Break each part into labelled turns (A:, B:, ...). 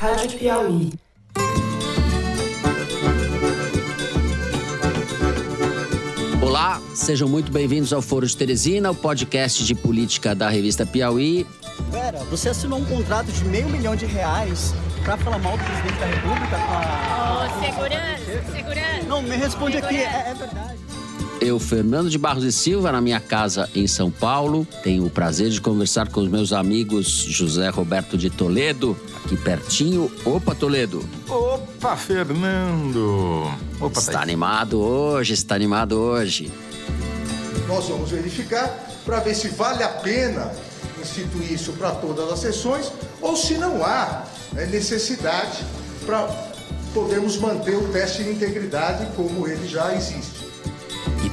A: Rádio Piauí.
B: Olá, sejam muito bem-vindos ao Foro de Teresina, o podcast de política da revista Piauí.
C: Vera, você assinou um contrato de meio milhão de reais pra falar mal do presidente da República com a.
D: Ô, segurança, segurança.
C: Não, me responde aqui,
D: Segurança.
C: é, é verdade.
B: Eu, Fernando de Barros e Silva, na minha casa em São Paulo. Tenho o prazer de conversar com os meus amigos José Roberto de Toledo, aqui pertinho. Opa, Toledo!
E: Opa, Fernando! Opa,
B: Está
E: Thaís.
B: animado hoje, está animado hoje.
F: Nós vamos verificar para ver se vale a pena instituir isso para todas as sessões ou se não há né, necessidade para podermos manter o teste de integridade como ele já existe.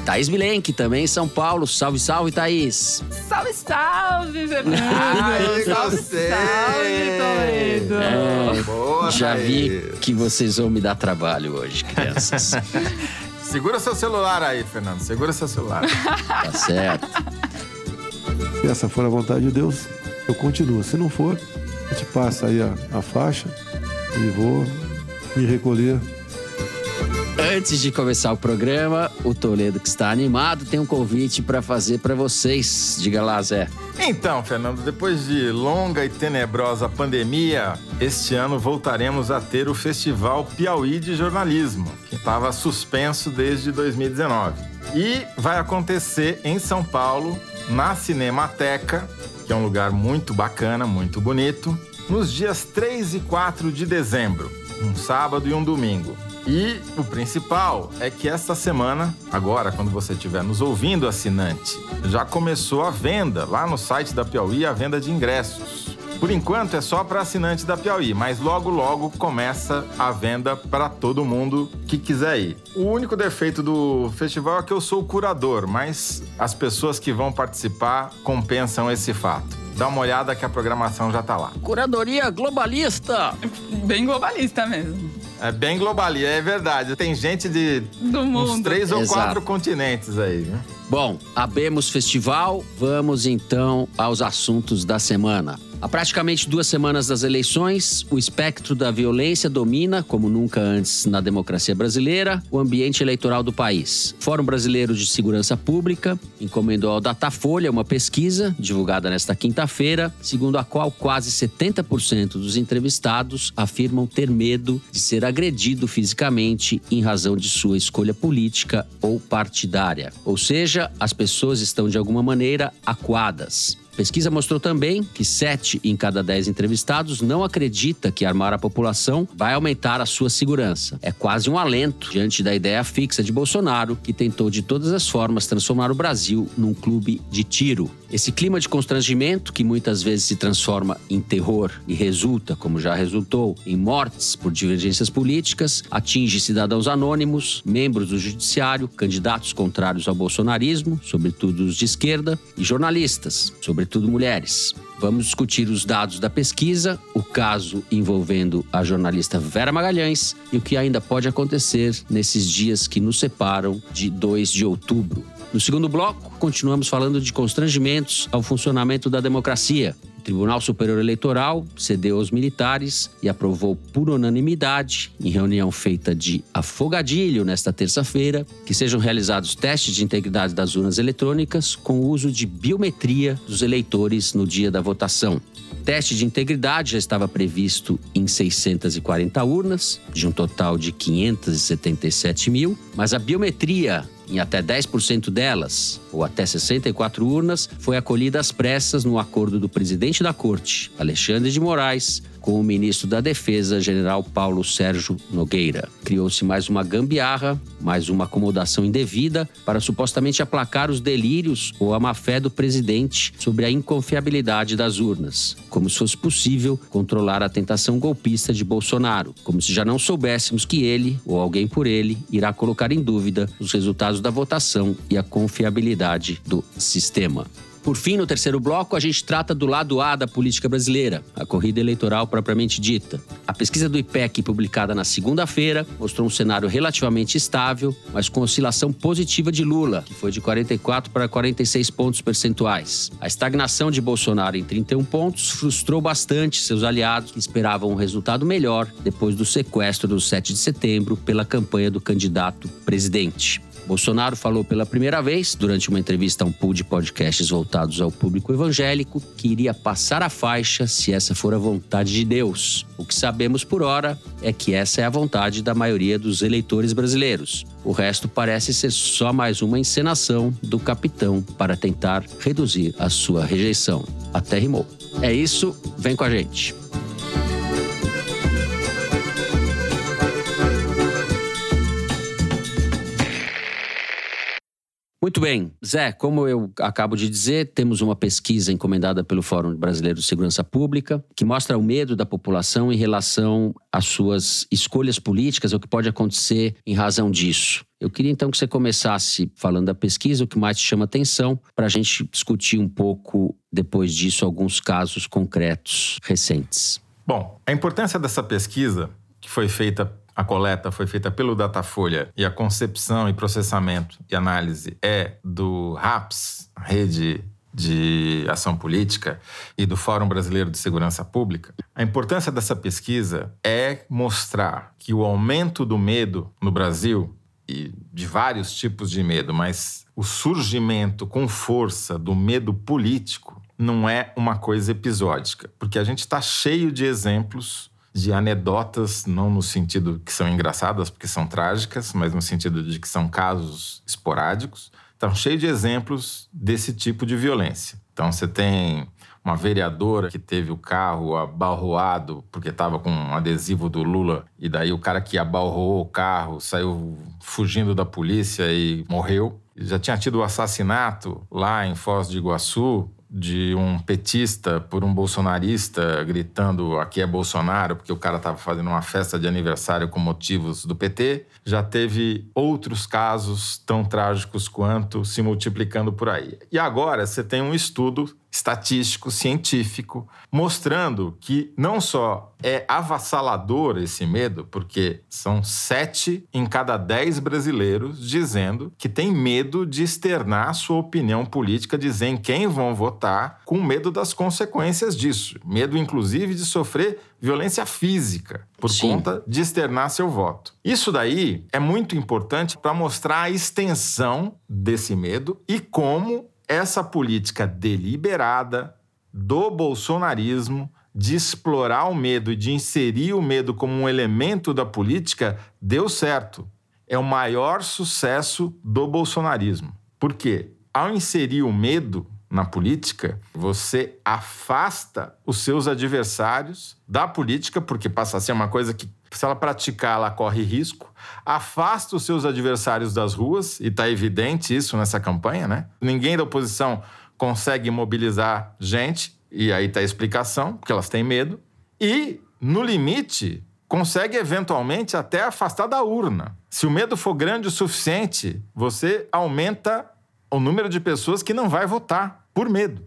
B: Thaís Bilenque, também em São Paulo. Salve, salve, Thaís!
A: Salve, salve, Fernando!
E: Ai,
A: salve, salve, Toledo!
B: É,
E: Boa,
B: já vi
E: Thaís.
B: que vocês vão me dar trabalho hoje, crianças.
E: Segura seu celular aí, Fernando. Segura seu celular.
B: tá certo?
G: Se essa for a vontade de Deus, eu continuo. Se não for, a gente passa aí a, a faixa e vou me recolher.
B: Antes de começar o programa, o Toledo, que está animado, tem um convite para fazer para vocês. Diga lá, Zé.
E: Então, Fernando, depois de longa e tenebrosa pandemia, este ano voltaremos a ter o Festival Piauí de Jornalismo, que estava suspenso desde 2019. E vai acontecer em São Paulo, na Cinemateca, que é um lugar muito bacana, muito bonito, nos dias 3 e 4 de dezembro, um sábado e um domingo. E o principal é que esta semana, agora, quando você estiver nos ouvindo, assinante, já começou a venda lá no site da Piauí a venda de ingressos. Por enquanto é só para assinante da Piauí, mas logo logo começa a venda para todo mundo que quiser ir. O único defeito do festival é que eu sou o curador, mas as pessoas que vão participar compensam esse fato. Dá uma olhada que a programação já tá lá.
B: Curadoria Globalista!
A: Bem globalista mesmo.
E: É bem globalia, é verdade. Tem gente de
A: Do
E: uns
A: mundo.
E: três ou
B: Exato.
E: quatro continentes aí, viu?
B: Bom, abemos festival, vamos então aos assuntos da semana. Há praticamente duas semanas das eleições, o espectro da violência domina, como nunca antes na democracia brasileira, o ambiente eleitoral do país. O Fórum Brasileiro de Segurança Pública encomendou ao Datafolha uma pesquisa, divulgada nesta quinta-feira, segundo a qual quase 70% dos entrevistados afirmam ter medo de ser agredido fisicamente em razão de sua escolha política ou partidária. Ou seja, as pessoas estão de alguma maneira acuadas. Pesquisa mostrou também que 7 em cada 10 entrevistados não acredita que armar a população vai aumentar a sua segurança. É quase um alento diante da ideia fixa de Bolsonaro, que tentou de todas as formas transformar o Brasil num clube de tiro. Esse clima de constrangimento, que muitas vezes se transforma em terror e resulta, como já resultou, em mortes por divergências políticas, atinge cidadãos anônimos, membros do judiciário, candidatos contrários ao bolsonarismo, sobretudo os de esquerda, e jornalistas, sobretudo mulheres. Vamos discutir os dados da pesquisa, o caso envolvendo a jornalista Vera Magalhães e o que ainda pode acontecer nesses dias que nos separam de 2 de outubro. No segundo bloco, continuamos falando de constrangimentos ao funcionamento da democracia. Tribunal Superior Eleitoral cedeu aos militares e aprovou por unanimidade, em reunião feita de afogadilho nesta terça-feira, que sejam realizados testes de integridade das urnas eletrônicas com o uso de biometria dos eleitores no dia da votação. Teste de integridade já estava previsto em 640 urnas, de um total de 577 mil, mas a biometria em até 10% delas, ou até 64 urnas, foi acolhida às pressas no acordo do presidente da Corte, Alexandre de Moraes, com o ministro da Defesa, general Paulo Sérgio Nogueira. Criou-se mais uma gambiarra, mais uma acomodação indevida para supostamente aplacar os delírios ou a má-fé do presidente sobre a inconfiabilidade das urnas, como se fosse possível controlar a tentação golpista de Bolsonaro, como se já não soubéssemos que ele, ou alguém por ele, irá colocar em dúvida os resultados da votação e a confiabilidade do sistema. Por fim, no terceiro bloco, a gente trata do lado A da política brasileira, a corrida eleitoral propriamente dita. A pesquisa do IPEC, publicada na segunda-feira, mostrou um cenário relativamente estável, mas com oscilação positiva de Lula, que foi de 44 para 46 pontos percentuais. A estagnação de Bolsonaro em 31 pontos frustrou bastante seus aliados, que esperavam um resultado melhor depois do sequestro do 7 de setembro pela campanha do candidato presidente. Bolsonaro falou pela primeira vez, durante uma entrevista a um pool de podcasts voltados ao público evangélico, que iria passar a faixa se essa for a vontade de Deus. O que sabemos por hora é que essa é a vontade da maioria dos eleitores brasileiros. O resto parece ser só mais uma encenação do capitão para tentar reduzir a sua rejeição. Até rimou. É isso, vem com a gente. Muito bem. Zé, como eu acabo de dizer, temos uma pesquisa encomendada pelo Fórum Brasileiro de Segurança Pública que mostra o medo da população em relação às suas escolhas políticas, o que pode acontecer em razão disso. Eu queria então que você começasse falando da pesquisa, o que mais te chama atenção, para a gente discutir um pouco, depois disso, alguns casos concretos recentes.
E: Bom, a importância dessa pesquisa, que foi feita a coleta foi feita pelo Datafolha e a concepção e processamento e análise é do RAPS, Rede de Ação Política, e do Fórum Brasileiro de Segurança Pública. A importância dessa pesquisa é mostrar que o aumento do medo no Brasil, e de vários tipos de medo, mas o surgimento com força do medo político não é uma coisa episódica, porque a gente está cheio de exemplos de anedotas, não no sentido que são engraçadas, porque são trágicas, mas no sentido de que são casos esporádicos. Estão cheio de exemplos desse tipo de violência. Então, você tem uma vereadora que teve o carro abalroado porque estava com um adesivo do Lula e daí o cara que abalroou o carro saiu fugindo da polícia e morreu. Já tinha tido o assassinato lá em Foz de Iguaçu de um petista por um bolsonarista gritando aqui é Bolsonaro, porque o cara estava fazendo uma festa de aniversário com motivos do PT. Já teve outros casos tão trágicos quanto se multiplicando por aí. E agora você tem um estudo estatístico, científico, mostrando que não só é avassalador esse medo, porque são sete em cada dez brasileiros dizendo que tem medo de externar sua opinião política, dizer em quem vão votar, com medo das consequências disso. Medo, inclusive, de sofrer violência física por Sim. conta de externar seu voto. Isso daí é muito importante para mostrar a extensão desse medo e como essa política deliberada do bolsonarismo de explorar o medo e de inserir o medo como um elemento da política deu certo. É o maior sucesso do bolsonarismo. Por quê? Ao inserir o medo na política, você afasta os seus adversários da política, porque passa a ser uma coisa que, se ela praticar, ela corre risco. Afasta os seus adversários das ruas, e está evidente isso nessa campanha, né? Ninguém da oposição consegue mobilizar gente, e aí está a explicação, porque elas têm medo. E, no limite, consegue eventualmente até afastar da urna. Se o medo for grande o suficiente, você aumenta o número de pessoas que não vai votar por medo.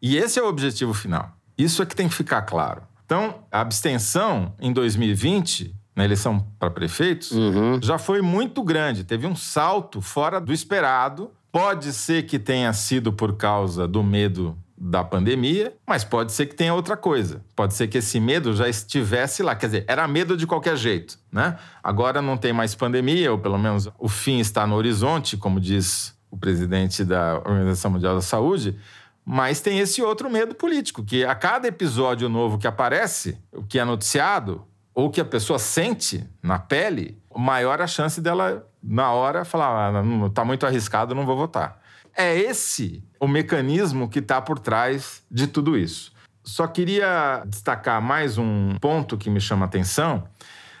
E: E esse é o objetivo final. Isso é que tem que ficar claro. Então, a abstenção em 2020, na eleição para prefeitos, uhum. já foi muito grande. Teve um salto fora do esperado. Pode ser que tenha sido por causa do medo da pandemia, mas pode ser que tenha outra coisa. Pode ser que esse medo já estivesse lá. Quer dizer, era medo de qualquer jeito, né? Agora não tem mais pandemia, ou pelo menos o fim está no horizonte, como diz o presidente da Organização Mundial da Saúde, mas tem esse outro medo político, que a cada episódio novo que aparece, o que é noticiado, ou que a pessoa sente na pele, maior a chance dela, na hora, falar: ah, está muito arriscado, não vou votar. É esse o mecanismo que está por trás de tudo isso. Só queria destacar mais um ponto que me chama a atenção.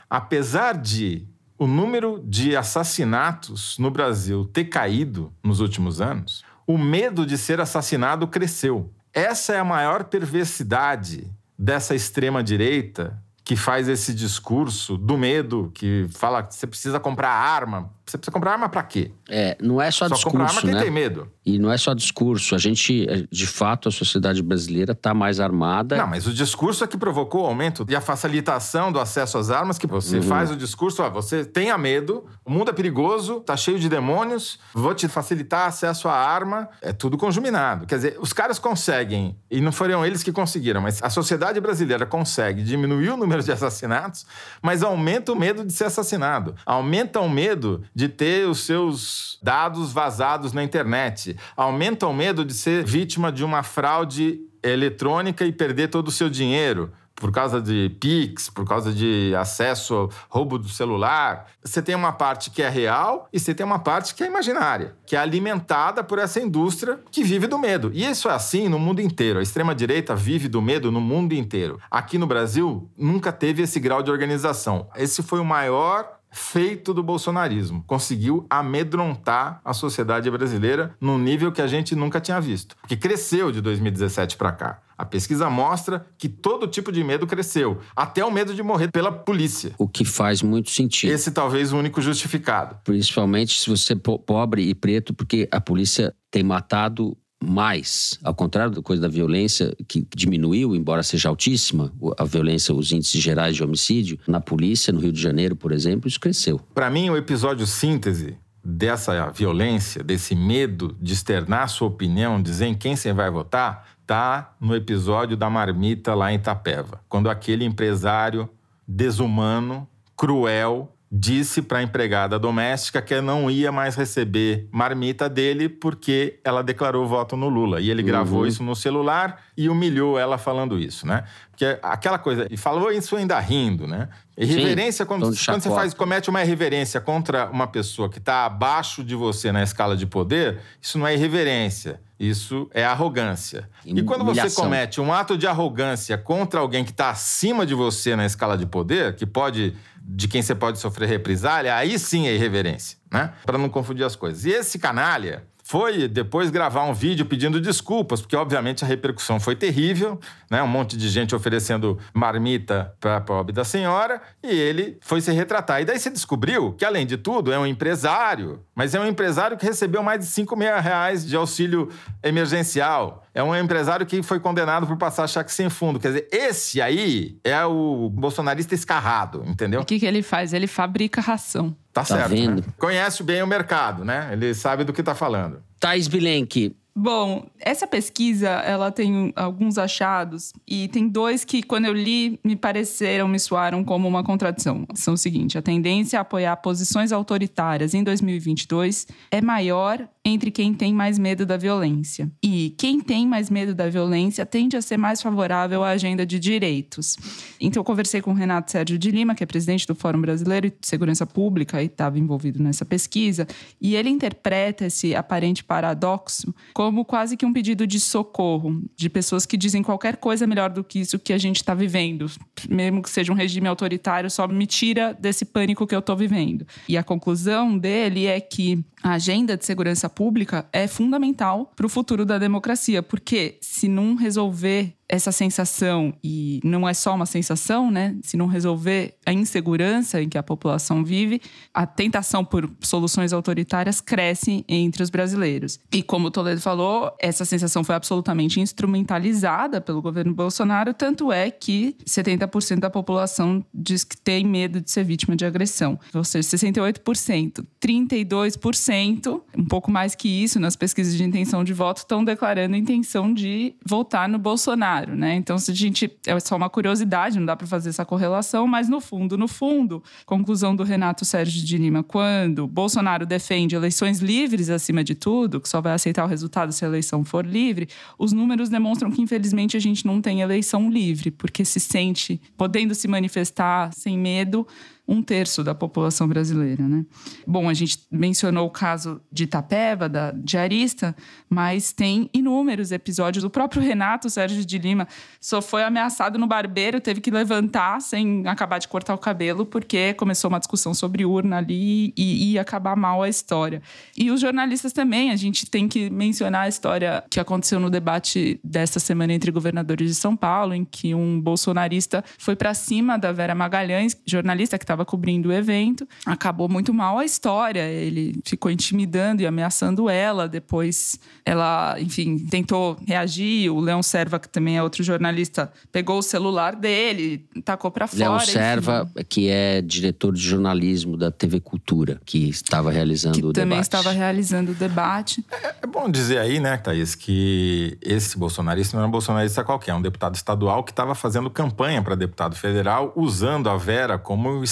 E: Apesar de o número de assassinatos no Brasil ter caído nos últimos anos, o medo de ser assassinado cresceu. Essa é a maior perversidade dessa extrema-direita que faz esse discurso do medo, que fala que você precisa comprar arma Você precisa comprar arma para quê?
B: É, não é só,
E: Só comprar
B: discurso,
E: arma quem
B: né?
E: tem medo.
B: E não é só discurso. A gente, eh, de fato, a sociedade brasileira está mais armada.
E: Não, mas o discurso é que provocou o aumento e a facilitação do acesso às armas, que você faz o discurso, ó, você tenha medo, o mundo é perigoso, tá cheio de demônios, vou te facilitar acesso à arma, é tudo conjuminado. Quer dizer, os caras conseguem, e não foram eles que conseguiram, mas a sociedade brasileira consegue diminuir o número de assassinatos, mas aumenta o medo de ser assassinado, aumenta o medo de ter os seus dados vazados na internet, aumenta o medo de ser vítima de uma fraude eletrônica e perder todo o seu dinheiro por causa de Pix, por causa de acesso ao roubo do celular. Você tem uma parte que é real e você tem uma parte que é imaginária, que é alimentada por essa indústria que vive do medo. E isso é assim no mundo inteiro. A extrema-direita vive do medo no mundo inteiro. Aqui no Brasil, nunca teve esse grau de organização. Esse foi o maior feito do bolsonarismo. Conseguiu amedrontar a sociedade brasileira num nível que a gente nunca tinha visto. Que cresceu de 2017 para cá. A pesquisa mostra que todo tipo de medo cresceu, até o medo de morrer pela polícia.
B: O que faz muito sentido.
E: Esse talvez o único justificado.
B: Principalmente se você é po- pobre e preto, porque a polícia tem matado mais. Ao contrário da coisa da violência, que diminuiu, embora seja altíssima, a violência, os índices gerais de homicídio, na polícia, no Rio de Janeiro, por exemplo, isso cresceu.
E: Para mim, o episódio síntese dessa violência, desse medo de externar sua opinião, dizer em quem você vai votar, tá no episódio da marmita lá em Itapeva, quando aquele empresário desumano, cruel, disse para a empregada doméstica que não ia mais receber marmita dele porque ela declarou voto no Lula. E ele gravou isso no celular e humilhou ela falando isso, né? Porque aquela coisa, e falou isso ainda rindo, né? Irreverência, quando,
B: tom de
E: quando você faz, comete uma irreverência contra uma pessoa que está abaixo de você na escala de poder, isso não é irreverência, isso é arrogância. E quando você comete um ato de arrogância contra alguém que está acima de você na escala de poder, que pode de quem você pode sofrer represália, aí sim é irreverência, né? Para não confundir as coisas. E esse canalha foi depois gravar um vídeo pedindo desculpas, porque obviamente a repercussão foi terrível, né? Um monte de gente oferecendo marmita para a pobre da senhora, e ele foi se retratar. E daí você descobriu que, além de tudo, é um empresário, mas é um empresário que recebeu mais de 5 mil reais de auxílio emergencial. É um empresário que foi condenado por passar cheque sem fundo. Quer dizer, esse aí é o bolsonarista escarrado, entendeu?
A: O que, que ele faz? Ele fabrica ração.
E: Tá,
B: Tá
E: certo.
B: vendo?
E: né? Conhece bem o mercado, né? Ele sabe do que tá falando.
B: Thais Bilenque,
A: Bom, essa pesquisa, ela tem alguns achados e tem dois que, quando eu li, me pareceram, me soaram como uma contradição. São o seguinte, a tendência a apoiar posições autoritárias em 2022 é maior entre quem tem mais medo da violência. E quem tem mais medo da violência tende a ser mais favorável à agenda de direitos. Então, eu conversei com o Renato Sérgio de Lima, que é presidente do Fórum Brasileiro de Segurança Pública e estava envolvido nessa pesquisa, e ele interpreta esse aparente paradoxo como quase que um pedido de socorro de pessoas que dizem qualquer coisa melhor do que isso que a gente está vivendo, mesmo que seja um regime autoritário, só me tira desse pânico que eu estou vivendo. E a conclusão dele é que a agenda de segurança pública é fundamental para o futuro da democracia, porque se não resolver essa sensação, e não é só uma sensação, né? Se não resolver a insegurança em que a população vive, a tentação por soluções autoritárias cresce entre os brasileiros. E como o Toledo falou, essa sensação foi absolutamente instrumentalizada pelo governo Bolsonaro, tanto é que 70% da população diz que tem medo de ser vítima de agressão. Ou seja, 68%, 32%, um pouco mais que isso nas pesquisas de intenção de voto, estão declarando a intenção de votar no Bolsonaro, né? Então, se a gente é só uma curiosidade, não dá para fazer essa correlação, mas no fundo, no fundo, conclusão do Renato Sérgio de Lima, quando Bolsonaro defende eleições livres acima de tudo, que só vai aceitar o resultado se a eleição for livre, os números demonstram que infelizmente a gente não tem eleição livre, porque se sente podendo se manifestar sem medo um terço da população brasileira, né? Bom, a gente mencionou o caso de Itapeva, da diarista, mas tem inúmeros episódios. O próprio Renato Sérgio de Lima só foi ameaçado no barbeiro, teve que levantar sem acabar de cortar o cabelo, porque começou uma discussão sobre urna ali e ia acabar mal a história. E os jornalistas também, a gente tem que mencionar a história que aconteceu no debate desta semana entre governadores de São Paulo, em que um bolsonarista foi para cima da Vera Magalhães, jornalista que estava cobrindo o evento. Acabou muito mal a história. Ele ficou intimidando e ameaçando ela. Depois ela, enfim, tentou reagir. O Leão Serva, que também é outro jornalista, pegou o celular dele, tacou para fora.
B: Leão Serva, enfim. que é diretor de jornalismo da TV Cultura, que estava realizando
A: que
B: o
A: também
B: debate.
A: estava realizando o debate.
E: É, é, bom dizer aí, né, Thaís, que esse bolsonarista não era um bolsonarista qualquer, é um deputado estadual que estava fazendo campanha para deputado federal usando a Vera como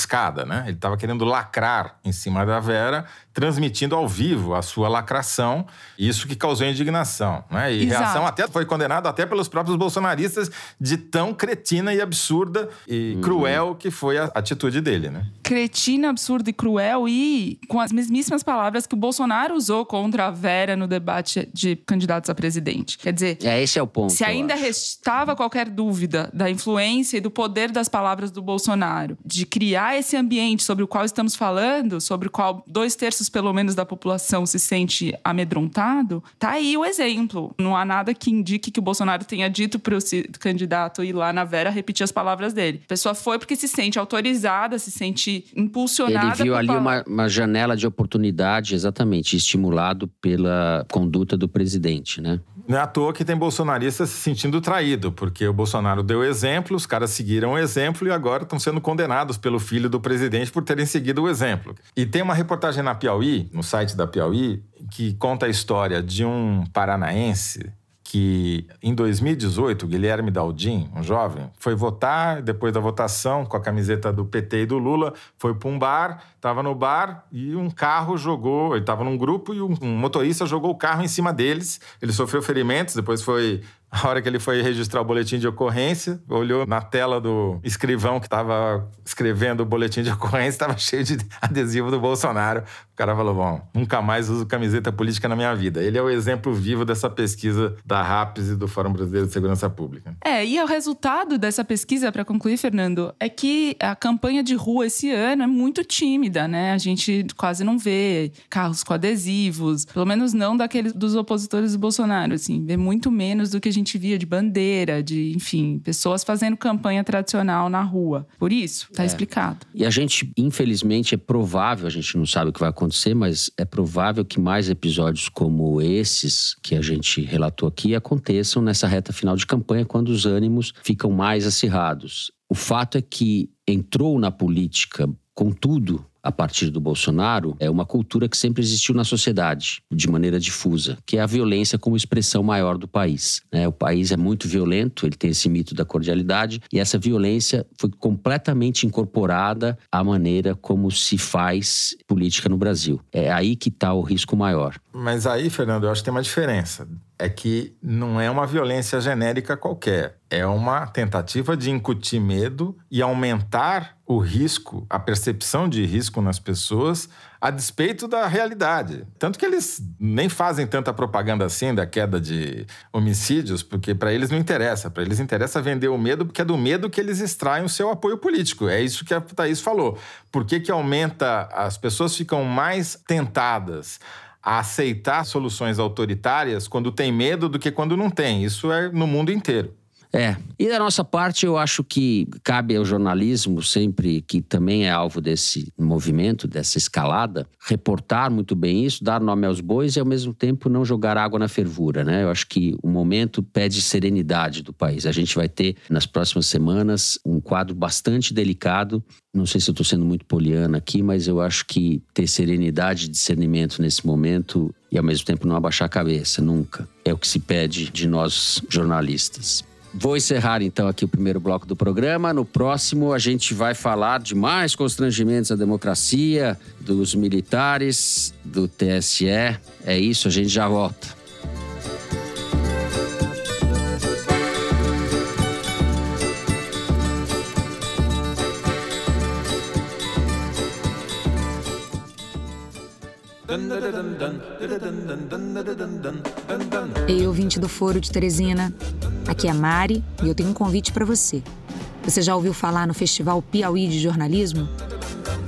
E: né? Ele estava querendo lacrar em cima da Vera transmitindo ao vivo a sua lacração, isso que causou indignação. Né? E
A: Exato.
E: reação até foi condenado até pelos próprios bolsonaristas de tão cretina e absurda e
B: Uhum.
E: cruel que foi a atitude dele. Né?
A: Cretina, absurda e cruel, e com as mesmíssimas palavras que o Bolsonaro usou contra a Vera no debate de candidatos a presidente. Quer dizer,
B: É, esse é o ponto.
A: Se ainda restava qualquer dúvida da influência e do poder das palavras do Bolsonaro, de criar esse ambiente sobre o qual estamos falando, sobre o qual dois terços pelo menos da população se sente amedrontado, tá aí o exemplo. Não há nada que indique que o Bolsonaro tenha dito para o candidato ir lá na Vera repetir as palavras dele. A pessoa foi porque se sente autorizada, se sente impulsionada.
B: Ele viu ali uma, uma janela de oportunidade, exatamente, estimulado pela conduta do presidente, né?
E: Não é à toa que tem bolsonarista se sentindo traído, porque o Bolsonaro deu exemplo, os caras seguiram o exemplo e agora estão sendo condenados pelo filho do presidente por terem seguido o exemplo. E tem uma reportagem na Piauí, no site da Piauí, que conta a história de um paranaense que em 2018, Guilherme Daldim, um jovem, foi votar, depois da votação, com a camiseta do PT e do Lula, foi para um bar, estava no bar e um carro jogou, ele estava num grupo e um, um motorista jogou o carro em cima deles, ele sofreu ferimentos, depois foi a hora que ele foi registrar o boletim de ocorrência, olhou na tela do escrivão que estava escrevendo o boletim de ocorrência, estava cheio de adesivo do Bolsonaro. O cara falou: Bom, nunca mais uso camiseta política na minha vida. Ele é o exemplo vivo dessa pesquisa da RAPS e do Fórum Brasileiro de Segurança Pública.
A: É, e o resultado dessa pesquisa, para concluir, Fernando, é que a campanha de rua esse ano é muito tímida, né? A gente quase não vê carros com adesivos, pelo menos não daqueles dos opositores do Bolsonaro, assim, vê muito menos do que a gente via de bandeira, de, enfim, pessoas fazendo campanha tradicional na rua. Por isso, tá explicado.
B: E a gente, infelizmente, é provável, a gente não sabe o que vai acontecer, mas é provável que mais episódios como esses que a gente relatou aqui aconteçam nessa reta final de campanha, quando os ânimos ficam mais acirrados. O fato é que entrou na política com tudo a partir do Bolsonaro é uma cultura que sempre existiu na sociedade, de maneira difusa, que é a violência como expressão maior do país. né? O país é muito violento, ele tem esse mito da cordialidade, e essa violência foi completamente incorporada à maneira como se faz política no Brasil. É aí que está o risco maior.
E: Mas aí, Fernando, eu acho que tem uma diferença. É que não é uma violência genérica qualquer. É uma tentativa de incutir medo e aumentar o risco, a percepção de risco nas pessoas, a despeito da realidade. Tanto que eles nem fazem tanta propaganda assim da queda de homicídios, porque para eles não interessa. Para eles interessa vender o medo, porque é do medo que eles extraem o seu apoio político. É isso que a Thaís falou. Por que, que aumenta? As pessoas ficam mais tentadas a aceitar soluções autoritárias quando tem medo do que quando não tem. Isso é no mundo inteiro.
B: É. E da nossa parte, eu acho que cabe ao jornalismo, sempre que também é alvo desse movimento, dessa escalada, reportar muito bem isso, dar nome aos bois e, ao mesmo tempo, não jogar água na fervura, né? Eu acho que o momento pede serenidade do país. A gente vai ter, nas próximas semanas, um quadro bastante delicado. Não sei se eu estou sendo muito poliana aqui, mas eu acho que ter serenidade e discernimento nesse momento e, ao mesmo tempo, não abaixar a cabeça, nunca. É o que se pede de nós, jornalistas. Vou encerrar então aqui o primeiro bloco do programa. No próximo, a gente vai falar de mais constrangimentos à democracia, dos militares, do TSE. É isso, a gente já volta.
H: Ei, ouvinte do Foro de Teresina. Aqui é Mari e eu tenho um convite para você. Você já ouviu falar no Festival Piauí de Jornalismo?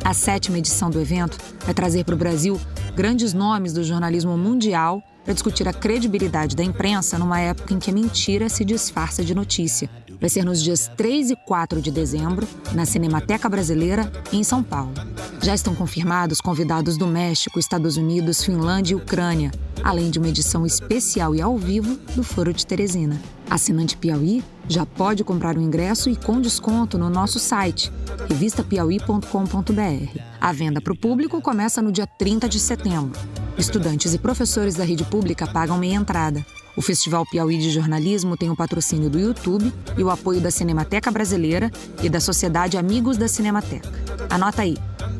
H: A sétima edição do evento vai trazer para o Brasil grandes nomes do jornalismo mundial para discutir a credibilidade da imprensa numa época em que a mentira se disfarça de notícia. Vai ser nos dias 3 e 4 de dezembro, na Cinemateca Brasileira, em São Paulo. Já estão confirmados convidados do México, Estados Unidos, Finlândia e Ucrânia, além de uma edição especial e ao vivo do Foro de Teresina. Assinante Piauí já pode comprar o ingresso e com desconto no nosso site, revistapiauí.com.br. A venda para o público começa no dia 30 de setembro. Estudantes e professores da rede pública pagam meia entrada. O Festival Piauí de Jornalismo tem o patrocínio do YouTube e o apoio da Cinemateca Brasileira e da Sociedade Amigos da Cinemateca. Anota aí,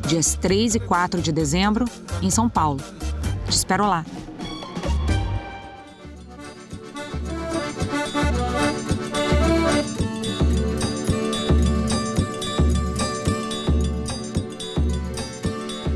H: dias 3 e 4 de dezembro, em São Paulo. Te espero lá.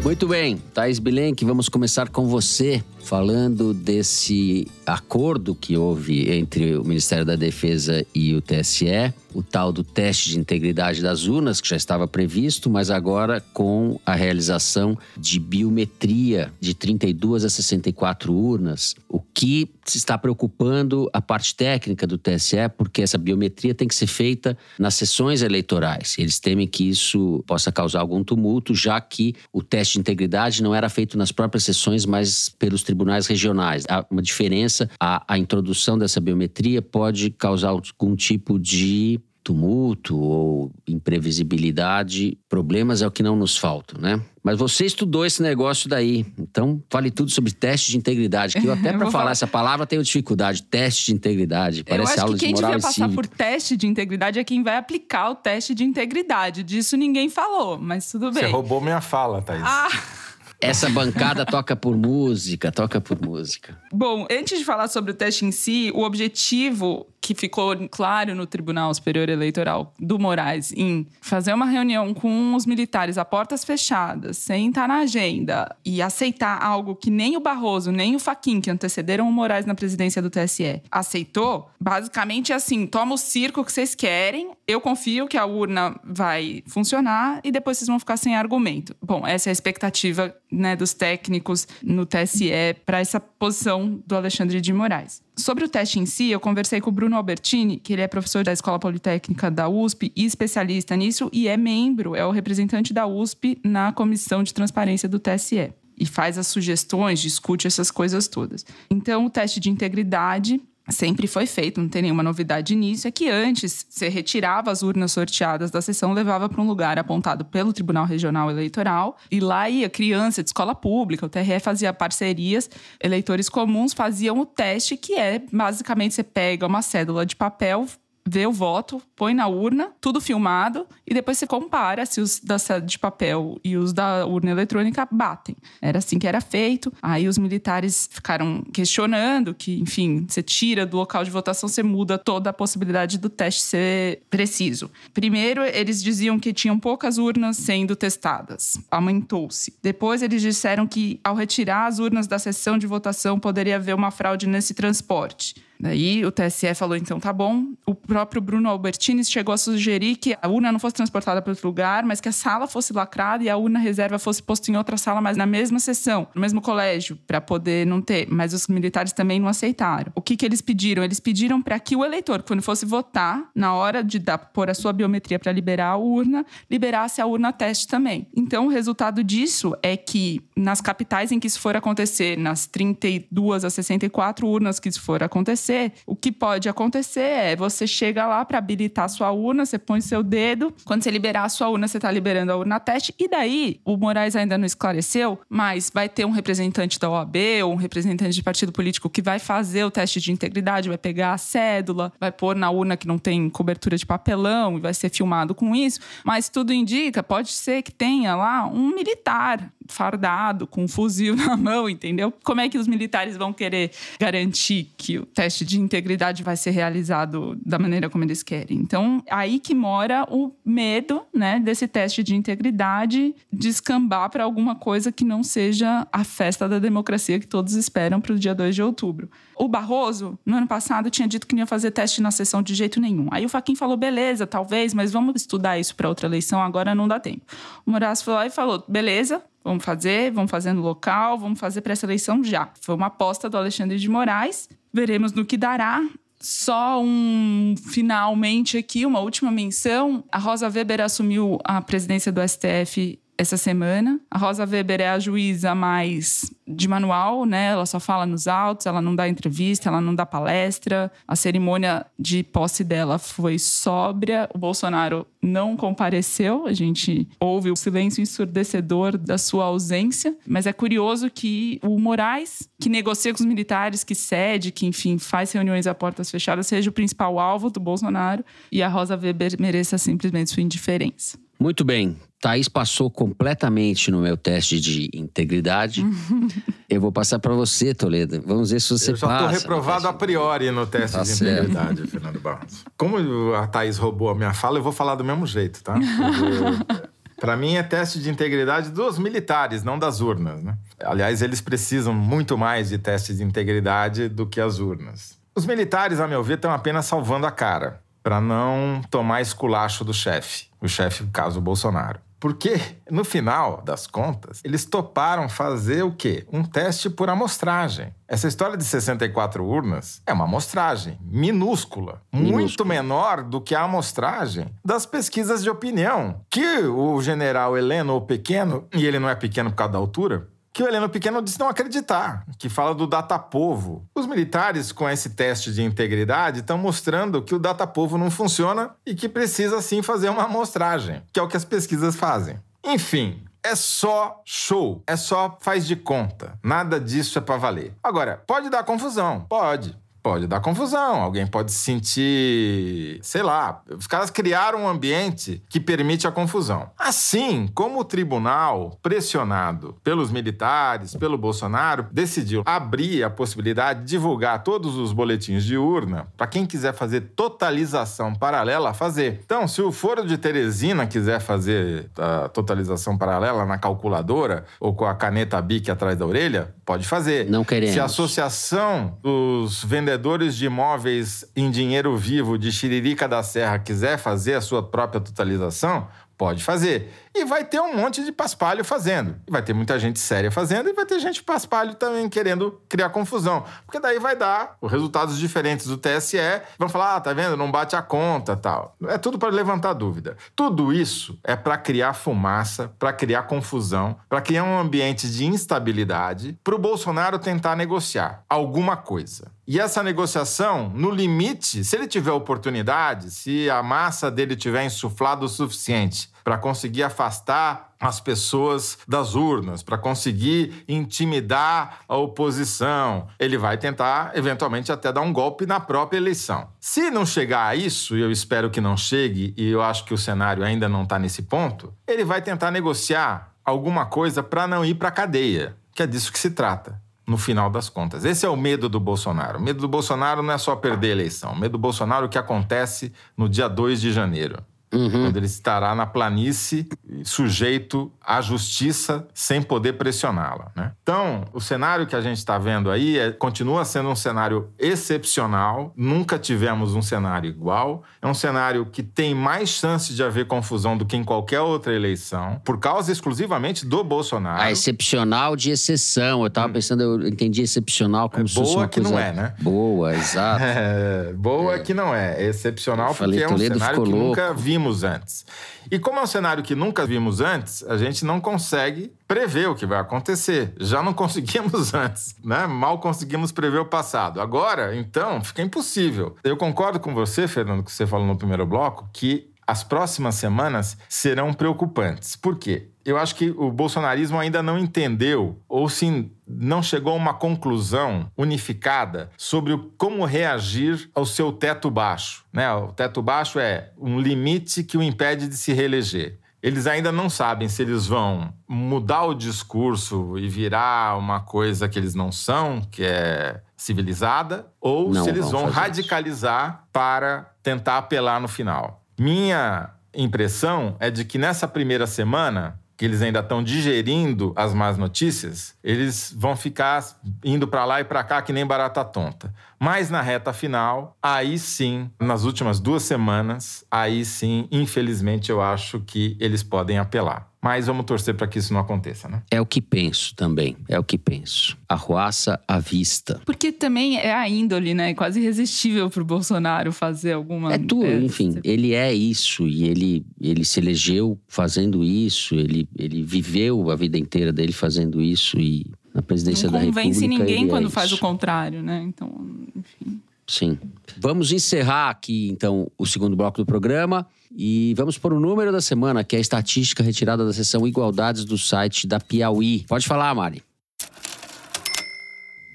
B: Muito bem, Thaís Bilenque, vamos começar com você falando desse acordo que houve entre o Ministério da Defesa e o TSE, o tal do teste de integridade das urnas, que já estava previsto, mas agora com a realização de biometria de 32 a 64 urnas, o que está preocupando a parte técnica do TSE, porque essa biometria tem que ser feita nas sessões eleitorais. Eles temem que isso possa causar algum tumulto, já que o teste de integridade não era feito nas próprias sessões, mas pelos tribunais regionais. Há uma diferença, a, a introdução dessa biometria pode causar algum tipo de tumulto ou imprevisibilidade, problemas é o que não nos faltam, né? Mas você estudou esse negócio daí, então fale tudo sobre teste de integridade, que eu até para falar, falar, essa palavra tenho dificuldade, teste de integridade, parece
A: eu
B: aula
A: que quem
B: de moral
A: devia passar por teste de integridade é quem vai aplicar o teste de integridade, disso ninguém falou, mas tudo bem.
E: Você roubou minha fala, Thaís.
A: Ah...
B: Essa bancada toca por música, toca por música.
A: Bom, antes de falar sobre o teste em si, o objetivo que ficou claro no Tribunal Superior Eleitoral do Moraes em fazer uma reunião com os militares a portas fechadas, sem estar na agenda e aceitar algo que nem o Barroso, nem o Faquin, que antecederam o Moraes na presidência do TSE, aceitou, basicamente é assim: toma o circo que vocês querem, eu confio que a urna vai funcionar e depois vocês vão ficar sem argumento. Bom, essa é a expectativa né, dos técnicos no TSE para essa posição do Alexandre de Moraes. Sobre o teste em si, eu conversei com o Bruno Albertini, que ele é professor da Escola Politécnica da USP e especialista nisso, e é membro, é o representante da USP na Comissão de Transparência do TSE. E faz as sugestões, discute essas coisas todas. Então, o teste de integridade sempre foi feito, não tem nenhuma novidade nisso, é que antes você retirava as urnas sorteadas da sessão, levava para um lugar apontado pelo Tribunal Regional Eleitoral, e lá ia criança de escola pública, o TRE fazia parcerias, eleitores comuns faziam o teste, que é basicamente você pega uma cédula de papel, vê o voto, põe na urna, tudo filmado, e depois você compara se os da de papel e os da urna eletrônica batem. Era assim que era feito. Aí os militares ficaram questionando que, enfim, você tira do local de votação, você muda toda a possibilidade do teste ser preciso. Primeiro, eles diziam que tinham poucas urnas sendo testadas. Aumentou-se. Depois, eles disseram que, ao retirar as urnas da sessão de votação, poderia haver uma fraude nesse transporte. Daí o TSE falou: então tá bom. O próprio Bruno Albertini chegou a sugerir que a urna não fosse transportada para outro lugar, mas que a sala fosse lacrada e a urna reserva fosse posta em outra sala, mas na mesma sessão, no mesmo colégio, para poder não ter. Mas os militares também não aceitaram. O que, que eles pediram? Eles pediram para que o eleitor, quando fosse votar, na hora de dar, pôr a sua biometria para liberar a urna, liberasse a urna teste também. Então o resultado disso é que nas capitais em que isso for acontecer, nas 32 a 64 urnas que isso for acontecer, acontecer, o que pode acontecer é você chega lá para habilitar a sua urna, você põe seu dedo, quando você liberar a sua urna, você está liberando a urna teste, e daí o Moraes ainda não esclareceu, mas vai ter um representante da OAB ou um representante de partido político que vai fazer o teste de integridade, vai pegar a cédula, vai pôr na urna que não tem cobertura de papelão e vai ser filmado com isso, mas tudo indica, pode ser que tenha lá um militar fardado, com um fuzil na mão, entendeu? Como é que os militares vão querer garantir que o teste de integridade vai ser realizado da maneira como eles querem? Então, aí que mora o medo, né, desse teste de integridade descambar para alguma coisa que não seja a festa da democracia que todos esperam para o dia 2 de outubro. O Barroso, no ano passado, tinha dito que não ia fazer teste na sessão de jeito nenhum. Aí o Faquin falou, beleza, talvez, mas vamos estudar isso para outra eleição, agora não dá tempo. O Moraes falou e falou, beleza, Vamos fazer, vamos fazer no local, vamos fazer para essa eleição já. Foi uma aposta do Alexandre de Moraes. Veremos no que dará. Só um finalmente aqui, uma última menção. A Rosa Weber assumiu a presidência do STF essa semana. A Rosa Weber é a juíza mais de manual, né? Ela só fala nos autos, ela não dá entrevista, ela não dá palestra. A cerimônia de posse dela foi sóbria. O Bolsonaro não compareceu. A gente ouve o silêncio ensurdecedor da sua ausência. Mas é curioso que o Moraes, que negocia com os militares, que cede, que, enfim, faz reuniões a portas fechadas, seja o principal alvo do Bolsonaro e a Rosa Weber mereça simplesmente sua indiferença.
B: Muito bem. Thaís passou completamente no meu teste de integridade. Eu vou passar para você, Toledo. Vamos ver se você
E: Eu já
B: passa.
E: estou reprovado a priori no teste
B: Tá
E: de
B: certo.
E: integridade, Fernando Barros. Como a Thaís roubou a minha fala, eu vou falar do mesmo jeito, tá? Para mim é teste de integridade dos militares, não das urnas, né? Aliás, eles precisam muito mais de teste de integridade do que as urnas. Os militares, a meu ver, estão apenas salvando a cara para não tomar esculacho do chefe, o chefe, caso, o Bolsonaro. Porque, no final das contas, eles toparam fazer o quê? Um teste por amostragem. Essa história de 64 urnas é uma amostragem minúscula, muito
B: Minúscula.
E: menor do que a amostragem das pesquisas de opinião. Que o general Heleno, ou pequeno, e ele não é pequeno por causa da altura, que o Heleno Pequeno disse não acreditar, que fala do datapovo. Os militares, com esse teste de integridade, estão mostrando que o datapovo não funciona e que precisa sim fazer uma amostragem, que é o que as pesquisas fazem. Enfim, é só show, é só faz de conta. Nada disso é pra valer. Agora, pode dar confusão? Pode. Pode dar confusão, alguém pode se sentir, sei lá, os caras criaram um ambiente que permite a confusão. Assim como o tribunal, pressionado pelos militares, pelo Bolsonaro, decidiu abrir a possibilidade de divulgar todos os boletins de urna para quem quiser fazer totalização paralela fazer. Então, se o Foro de Teresina quiser fazer a totalização paralela na calculadora ou com a caneta BIC atrás da orelha, pode fazer.
B: Não queremos.
E: Se a Associação dos Vendedores de Imóveis em Dinheiro Vivo de Xiririca da Serra quiser fazer a sua própria totalização, pode fazer. E vai ter um monte de paspalho fazendo. E vai ter muita gente séria fazendo e vai ter gente paspalho também querendo criar confusão. Porque daí vai dar os resultados diferentes do TSE. Vão falar, ah, tá vendo? Não bate a conta tal. É tudo para levantar dúvida. Tudo isso é para criar fumaça, para criar confusão, para criar um ambiente de instabilidade, para o Bolsonaro tentar negociar alguma coisa. E essa negociação, no limite, se ele tiver oportunidade, se a massa dele tiver insuflado o suficiente para conseguir afastar as pessoas das urnas, para conseguir intimidar a oposição, ele vai tentar, eventualmente, até dar um golpe na própria eleição. Se não chegar a isso, e eu espero que não chegue, e eu acho que o cenário ainda não está nesse ponto, ele vai tentar negociar alguma coisa para não ir para a cadeia, que é disso que se trata no final das contas. Esse é o medo do Bolsonaro. O medo do Bolsonaro não é só perder a eleição. O medo do Bolsonaro é o que acontece no dia 2 de janeiro. Quando ele estará na planície, sujeito à justiça, sem poder pressioná-la. né? Então, o cenário que a gente está vendo aí é- continua sendo um cenário excepcional. Nunca tivemos um cenário igual. É um cenário que tem mais chance de haver confusão do que em qualquer outra eleição, por causa exclusivamente do Bolsonaro.
B: A excepcional de exceção. Eu tava pensando, eu entendi excepcional como
E: É
B: se fosse
E: boa
B: uma
E: que não
B: coisa
E: é, né?
B: Boa, exato.
E: É, boa que não é. É excepcional
B: Eu falei,
E: porque é um
B: Toledo
E: cenário que
B: louco.
E: nunca vimos antes. E como é um cenário que nunca vimos antes, a gente não consegue prever o que vai acontecer. Já não conseguimos antes, né? Mal conseguimos prever o passado. Agora, então, fica impossível. Eu concordo com você, Fernando, que você falou no primeiro bloco, que as próximas semanas serão preocupantes. Por quê? Eu acho que o bolsonarismo ainda não entendeu, ou se não chegou a uma conclusão unificada sobre como reagir ao seu teto baixo. Né? O teto baixo é um limite que o impede de se reeleger. Eles ainda não sabem se eles vão mudar o discurso e virar uma coisa que eles não são, que é civilizada, ou
B: Não
E: se eles
B: vão
E: radicalizar para tentar apelar no final. Minha impressão é de que nessa primeira semana, que eles ainda estão digerindo as más notícias, eles vão ficar indo para lá e para cá que nem barata tonta. Mas na reta final, aí sim, nas últimas duas semanas, aí sim, infelizmente, eu acho que eles podem apelar. Mas vamos torcer para que isso não aconteça, né?
B: É o que penso também. É o que penso. Arruaça à vista.
A: Porque também é a índole, né? É quase irresistível pro Bolsonaro fazer alguma.
B: É tudo, enfim. Ele é isso e ele, ele se elegeu fazendo isso. Ele, ele viveu a vida inteira dele fazendo isso e na presidência
A: não
B: da República.
A: Não convence ninguém
B: é
A: quando
B: isso.
A: faz o contrário, né? Então, enfim.
B: Sim. Vamos encerrar aqui, então, o segundo bloco do programa e vamos para o número da semana, que é a estatística retirada da seção Igualdades do site da Piauí. Pode falar, Mari.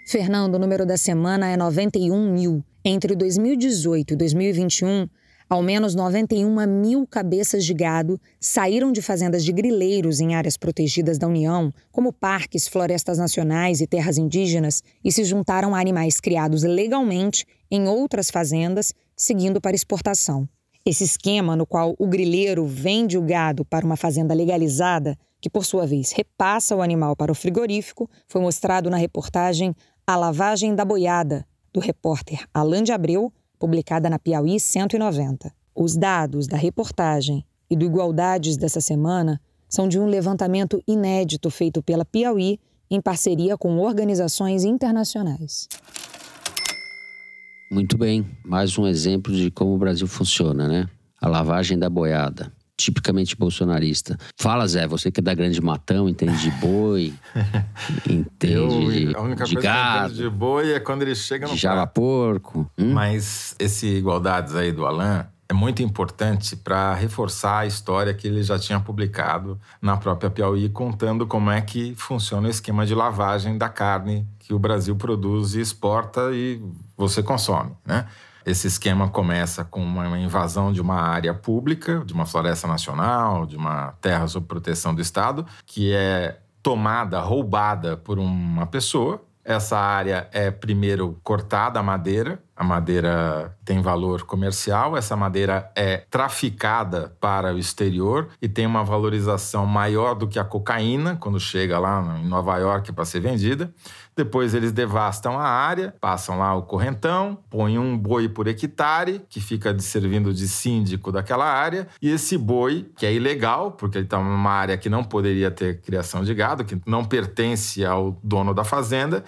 H: Fernando, o número da semana é 91 mil. Entre 2018 e 2021, ao menos 91 mil cabeças de gado saíram de fazendas de grileiros em áreas protegidas da União, como parques, florestas nacionais e terras indígenas, e se juntaram a animais criados legalmente em outras fazendas, seguindo para exportação. Esse esquema, no qual o grileiro vende o gado para uma fazenda legalizada, que por sua vez repassa o animal para o frigorífico, foi mostrado na reportagem A Lavagem da Boiada, do repórter Alain de Abreu, publicada na Piauí 190. Os dados da reportagem e do Igualdades dessa semana são de um levantamento inédito feito pela Piauí em parceria com organizações internacionais.
B: Muito bem, mais um exemplo de como o Brasil funciona, né? A lavagem da boiada, tipicamente bolsonarista. Fala, Zé, você que é da Grande Matão, entende de boi, entende
E: Eu,
B: de,
E: a única
B: de
E: coisa
B: gado,
E: que eu de boi é quando ele chega no
B: de java porco. Hum?
E: Mas esse igualdades aí do Alain é muito importante para reforçar a história que ele já tinha publicado na própria Piauí, contando como é que funciona o esquema de lavagem da carne que o Brasil produz e exporta e você consome, né? Esse esquema começa com uma invasão de uma área pública, de uma floresta nacional, de uma terra sob proteção do Estado, que é tomada, roubada por uma pessoa. Essa área é primeiro cortada a madeira, a madeira tem valor comercial, essa madeira é traficada para o exterior e tem uma valorização maior do que a cocaína quando chega lá em Nova York para ser vendida. Depois eles devastam a área, passam lá o correntão, põem um boi por hectare, que fica servindo de síndico daquela área, e esse boi, que é ilegal, porque ele está numa área que não poderia ter criação de gado, que não pertence ao dono da fazenda,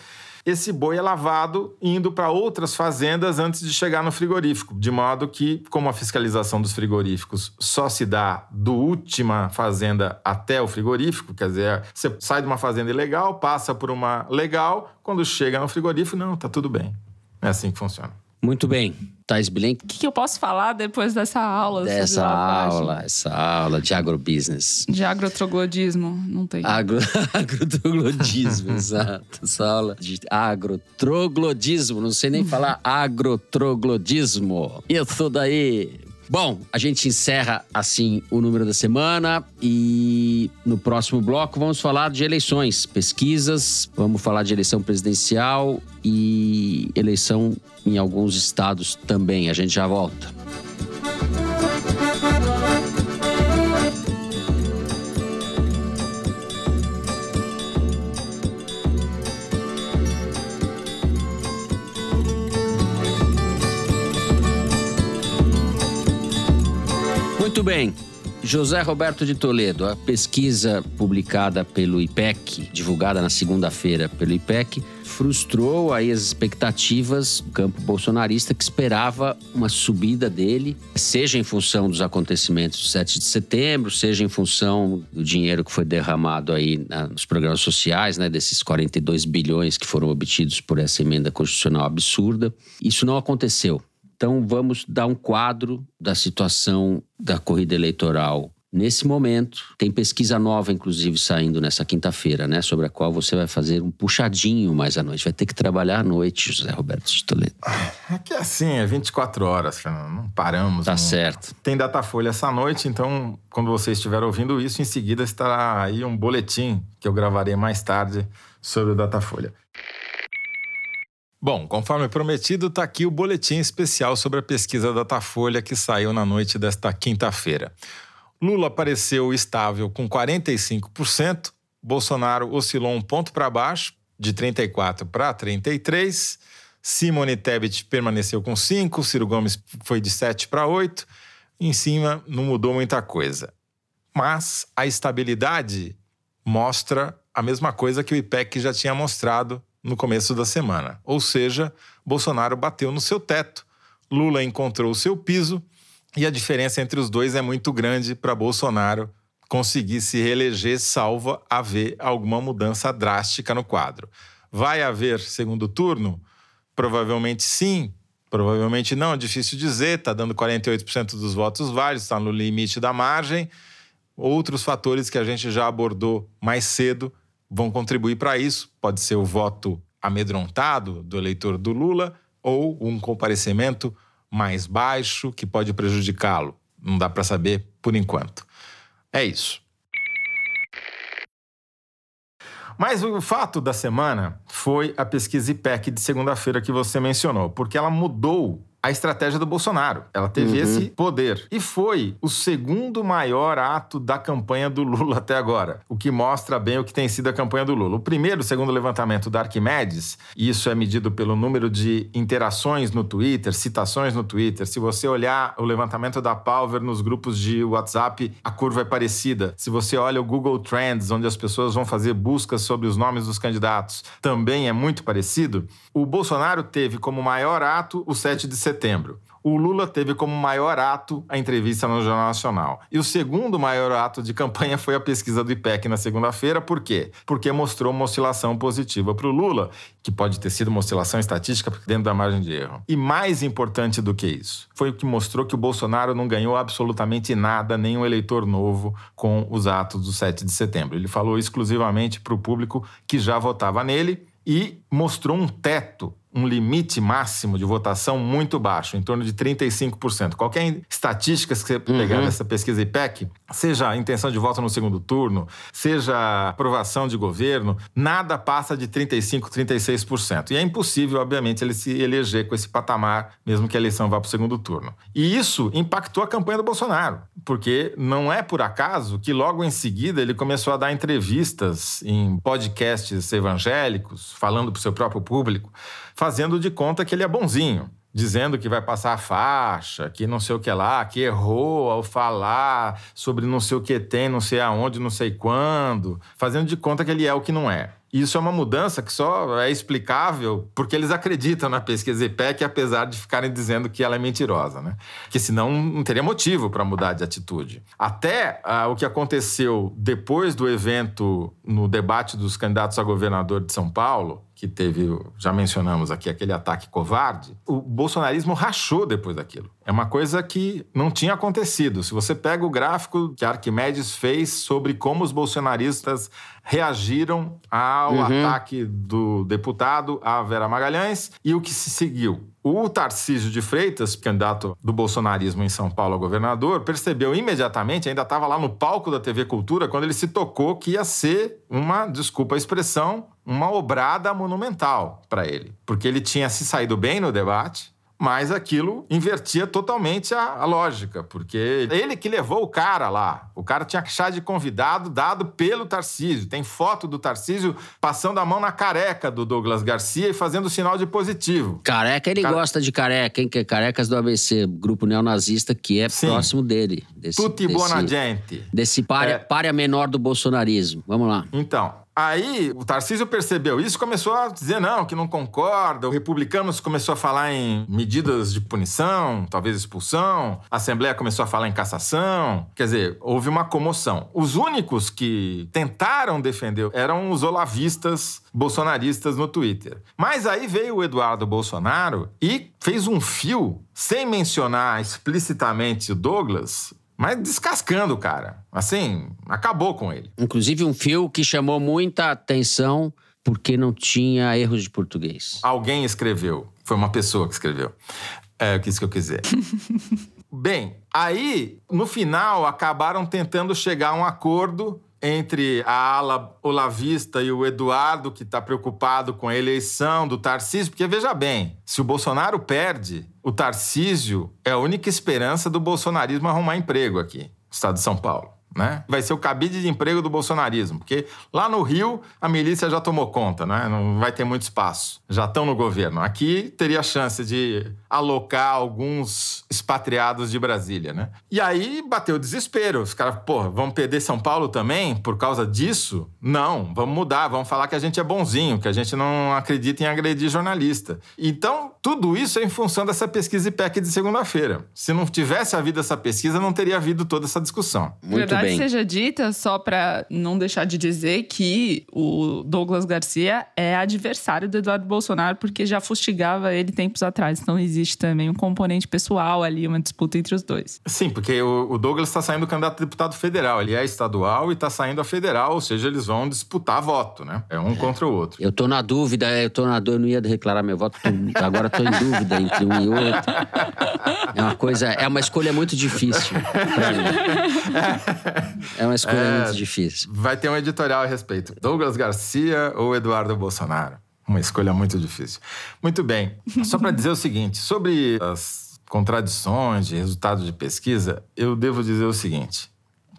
E: esse boi é lavado indo para outras fazendas antes de chegar no frigorífico, de modo que, como a fiscalização dos frigoríficos só se dá do última fazenda até o frigorífico, quer dizer, você sai de uma fazenda ilegal, passa por uma legal, quando chega no frigorífico, não, tá tudo bem. É assim que funciona.
B: Muito bem. Thais Bilenque,
A: O que, que eu posso falar depois dessa aula?
B: dessa aula, essa aula de agrobusiness.
A: De agrotroglodismo, não tem.
B: Agro, agrotroglodismo, exato. Essa aula de agrotroglodismo. Não sei nem falar agrotroglodismo. Isso daí. Bom, a gente encerra assim o número da semana e no próximo bloco vamos falar de eleições, pesquisas, vamos falar de eleição presidencial e eleição em alguns estados também. A gente já volta. Muito bem. José Roberto de Toledo, a pesquisa publicada pelo IPEC, divulgada na segunda-feira pelo IPEC, frustrou aí as expectativas do campo bolsonarista que esperava uma subida dele, seja em função dos acontecimentos do 7 de setembro, seja em função do dinheiro que foi derramado aí nos programas sociais, né, desses 42 bilhões que foram obtidos por essa emenda constitucional absurda. Isso não aconteceu. Então vamos dar um quadro da situação da corrida eleitoral nesse momento. Tem pesquisa nova, inclusive, saindo nessa quinta-feira, né? Sobre a qual você vai fazer um puxadinho mais à noite. Vai ter que trabalhar à noite, José Roberto de Toledo.
E: Aqui é assim, é 24 horas, Fernando. Não paramos.
B: Tá
E: não-
B: certo.
E: Tem Datafolha essa noite, então, quando você estiver ouvindo isso, em seguida estará aí um boletim que eu gravarei mais tarde sobre o Datafolha. Bom, conforme prometido, está aqui o boletim especial sobre a pesquisa Datafolha que saiu na noite desta quinta-feira. Lula apareceu estável com 45%, Bolsonaro oscilou um ponto para baixo, de 34 para 33, Simone Tebet permaneceu com 5, Ciro Gomes foi de 7 para 8, em cima não mudou muita coisa. mas a estabilidade mostra a mesma coisa que o IPEC já tinha mostrado no começo da semana. Ou seja, Bolsonaro bateu no seu teto, Lula encontrou o seu piso e a diferença entre os dois é muito grande para Bolsonaro conseguir se reeleger, salva haver alguma mudança drástica no quadro. Vai haver segundo turno? Provavelmente sim, provavelmente não, é difícil dizer, está dando 48% dos votos válidos, está no limite da margem. Outros fatores que a gente já abordou mais cedo vão contribuir para isso. Pode ser o voto amedrontado do eleitor do Lula ou um comparecimento mais baixo que pode prejudicá-lo. Não dá para saber por enquanto. É isso. Mas o fato da semana foi a pesquisa IPEC de segunda-feira que você mencionou, porque ela mudou a estratégia do Bolsonaro. Ela teve uhum. esse poder. E foi o segundo maior ato da campanha do Lula até agora, o que mostra bem o que tem sido a campanha do Lula. O primeiro, segundo o levantamento da Arquimedes, e isso é medido pelo número de interações no Twitter, citações no Twitter. Se você olhar o levantamento da Palver nos grupos de WhatsApp, a curva é parecida. Se você olha o Google Trends, onde as pessoas vão fazer buscas sobre os nomes dos candidatos, também é muito parecido. O Bolsonaro teve como maior ato o 7 de setembro setembro. O Lula teve como maior ato a entrevista no Jornal Nacional. E o segundo maior ato de campanha foi a pesquisa do IPEC na segunda-feira. Por quê? Porque mostrou uma oscilação positiva para o Lula, que pode ter sido uma oscilação estatística dentro da margem de erro. E mais importante do que isso, foi o que mostrou que o Bolsonaro não ganhou absolutamente nada, nenhum eleitor novo, com os atos do 7 de setembro. Ele falou exclusivamente para o público que já votava nele e mostrou um teto um limite máximo de votação muito baixo, em torno de 35%. Qualquer estatística que você pegar uhum. nessa pesquisa IPEC, seja a intenção de voto no segundo turno, seja aprovação de governo, nada passa de 35%, 36%. E é impossível, obviamente, ele se eleger com esse patamar, mesmo que a eleição vá para o segundo turno. E isso impactou a campanha do Bolsonaro, porque não é por acaso que logo em seguida ele começou a dar entrevistas em podcasts evangélicos, falando para o seu próprio público fazendo de conta que ele é bonzinho, dizendo que vai passar a faixa, que não sei o que lá, que errou ao falar sobre não sei o que tem, não sei aonde, não sei quando, fazendo de conta que ele é o que não é. Isso é uma mudança que só é explicável porque eles acreditam na pesquisa IPEC, apesar de ficarem dizendo que ela é mentirosa, né? Que senão não teria motivo para mudar de atitude. Até ah, o que aconteceu depois do evento no debate dos candidatos a governador de São Paulo, que teve, já mencionamos aqui, aquele ataque covarde, o bolsonarismo rachou depois daquilo. É uma coisa que não tinha acontecido. Se você pega o gráfico que Arquimedes fez sobre como os bolsonaristas reagiram ao uhum. ataque do deputado a Vera Magalhães e o que se seguiu. O Tarcísio de Freitas, candidato do bolsonarismo em São Paulo a governador, percebeu imediatamente, ainda estava lá no palco da TV Cultura, quando ele se tocou que ia ser uma, desculpa a expressão, uma obrada monumental para ele. Porque ele tinha se saído bem no debate, mas aquilo invertia totalmente a, a, lógica, porque ele que levou o cara lá. O cara tinha chá de convidado dado pelo Tarcísio. Tem foto do Tarcísio passando a mão na careca do Douglas Garcia e fazendo sinal de positivo.
B: Careca, ele Care... gosta de careca, hein? Que é Carecas do ABC, grupo neonazista que é Sim. próximo dele.
E: Desse, Tutti desse, buona gente.
B: Desse párea, é... párea menor do bolsonarismo. Vamos lá.
E: Então, Aí o Tarcísio percebeu isso começou a dizer não, que não concorda. O Republicanos começou a falar em medidas de punição, talvez expulsão. A Assembleia começou a falar em cassação. Quer dizer, houve uma comoção. Os únicos que tentaram defender eram os olavistas bolsonaristas no Twitter. Mas aí veio o Eduardo Bolsonaro e fez um fio, sem mencionar explicitamente o Douglas, mas descascando o cara. Assim, acabou com ele.
B: Inclusive um fio que chamou muita atenção porque não tinha erros de português.
E: Alguém escreveu. Foi uma pessoa que escreveu. É isso que eu quiser. Bem, aí, no final, acabaram tentando chegar a um acordo entre a ala olavista e o Eduardo, que está preocupado com a eleição do Tarcísio, porque veja bem, se o Bolsonaro perde, o Tarcísio é a única esperança do bolsonarismo arrumar emprego aqui, no estado de São Paulo. Né? Vai ser o cabide de emprego do bolsonarismo, porque lá no Rio a milícia já tomou conta, né? Não vai ter muito espaço. Já estão no governo. Aqui teria chance de alocar alguns expatriados de Brasília, né? E aí bateu o desespero. Os caras, pô, vamos perder São Paulo também por causa disso? Não, vamos mudar, vamos falar que a gente é bonzinho, que a gente não acredita em agredir jornalista. Então, tudo isso é em função dessa pesquisa IPEC de segunda-feira. Se não tivesse havido essa pesquisa, não teria havido toda essa discussão.
B: Muito
A: Verdade
B: bem.
A: seja dita, só para não deixar de dizer que o Douglas Garcia é adversário do Eduardo Bolsonaro, porque já fustigava ele tempos atrás. Então existe também um componente pessoal ali, uma disputa entre os dois.
E: Sim, porque o, Douglas está saindo candidato a deputado federal. Ele é estadual e está saindo a federal, ou seja, eles vão disputar voto, né? É um contra o outro.
B: Eu tô na dúvida, eu tô na dúvida, eu não ia declarar meu voto, tô- agora tô em dúvida entre um e outro. É uma coisa, é uma escolha muito difícil pra mim. É uma escolha
E: É.
B: muito difícil.
E: Vai ter um editorial a respeito. Douglas Garcia ou Eduardo Bolsonaro? Uma escolha muito difícil. Muito bem. Só para dizer o seguinte, sobre as contradições de resultados de pesquisa, eu devo dizer o seguinte,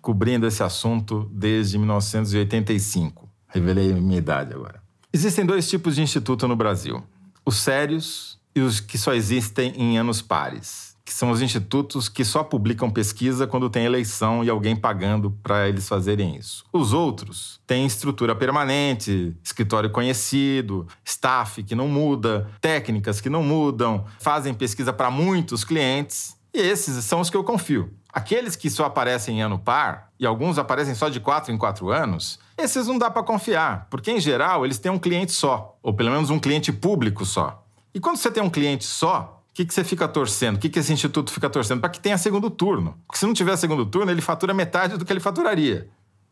E: cobrindo esse assunto desde 1985. Revelei minha idade agora. Existem dois tipos de instituto no Brasil: os sérios e os que só existem em anos pares, que são os institutos que só publicam pesquisa quando tem eleição e alguém pagando para eles fazerem isso. Os outros têm estrutura permanente, escritório conhecido, staff que não muda, técnicas que não mudam, fazem pesquisa para muitos clientes. E esses são os que eu confio. Aqueles que só aparecem em ano par, e alguns aparecem só de quatro em quatro anos, esses não dá para confiar, porque em geral eles têm um cliente só, ou pelo menos um cliente público só. E quando você tem um cliente só, que, que você fica torcendo? O que, que esse instituto fica torcendo? Para que tenha segundo turno. Porque se não tiver segundo turno, ele fatura metade do que ele faturaria.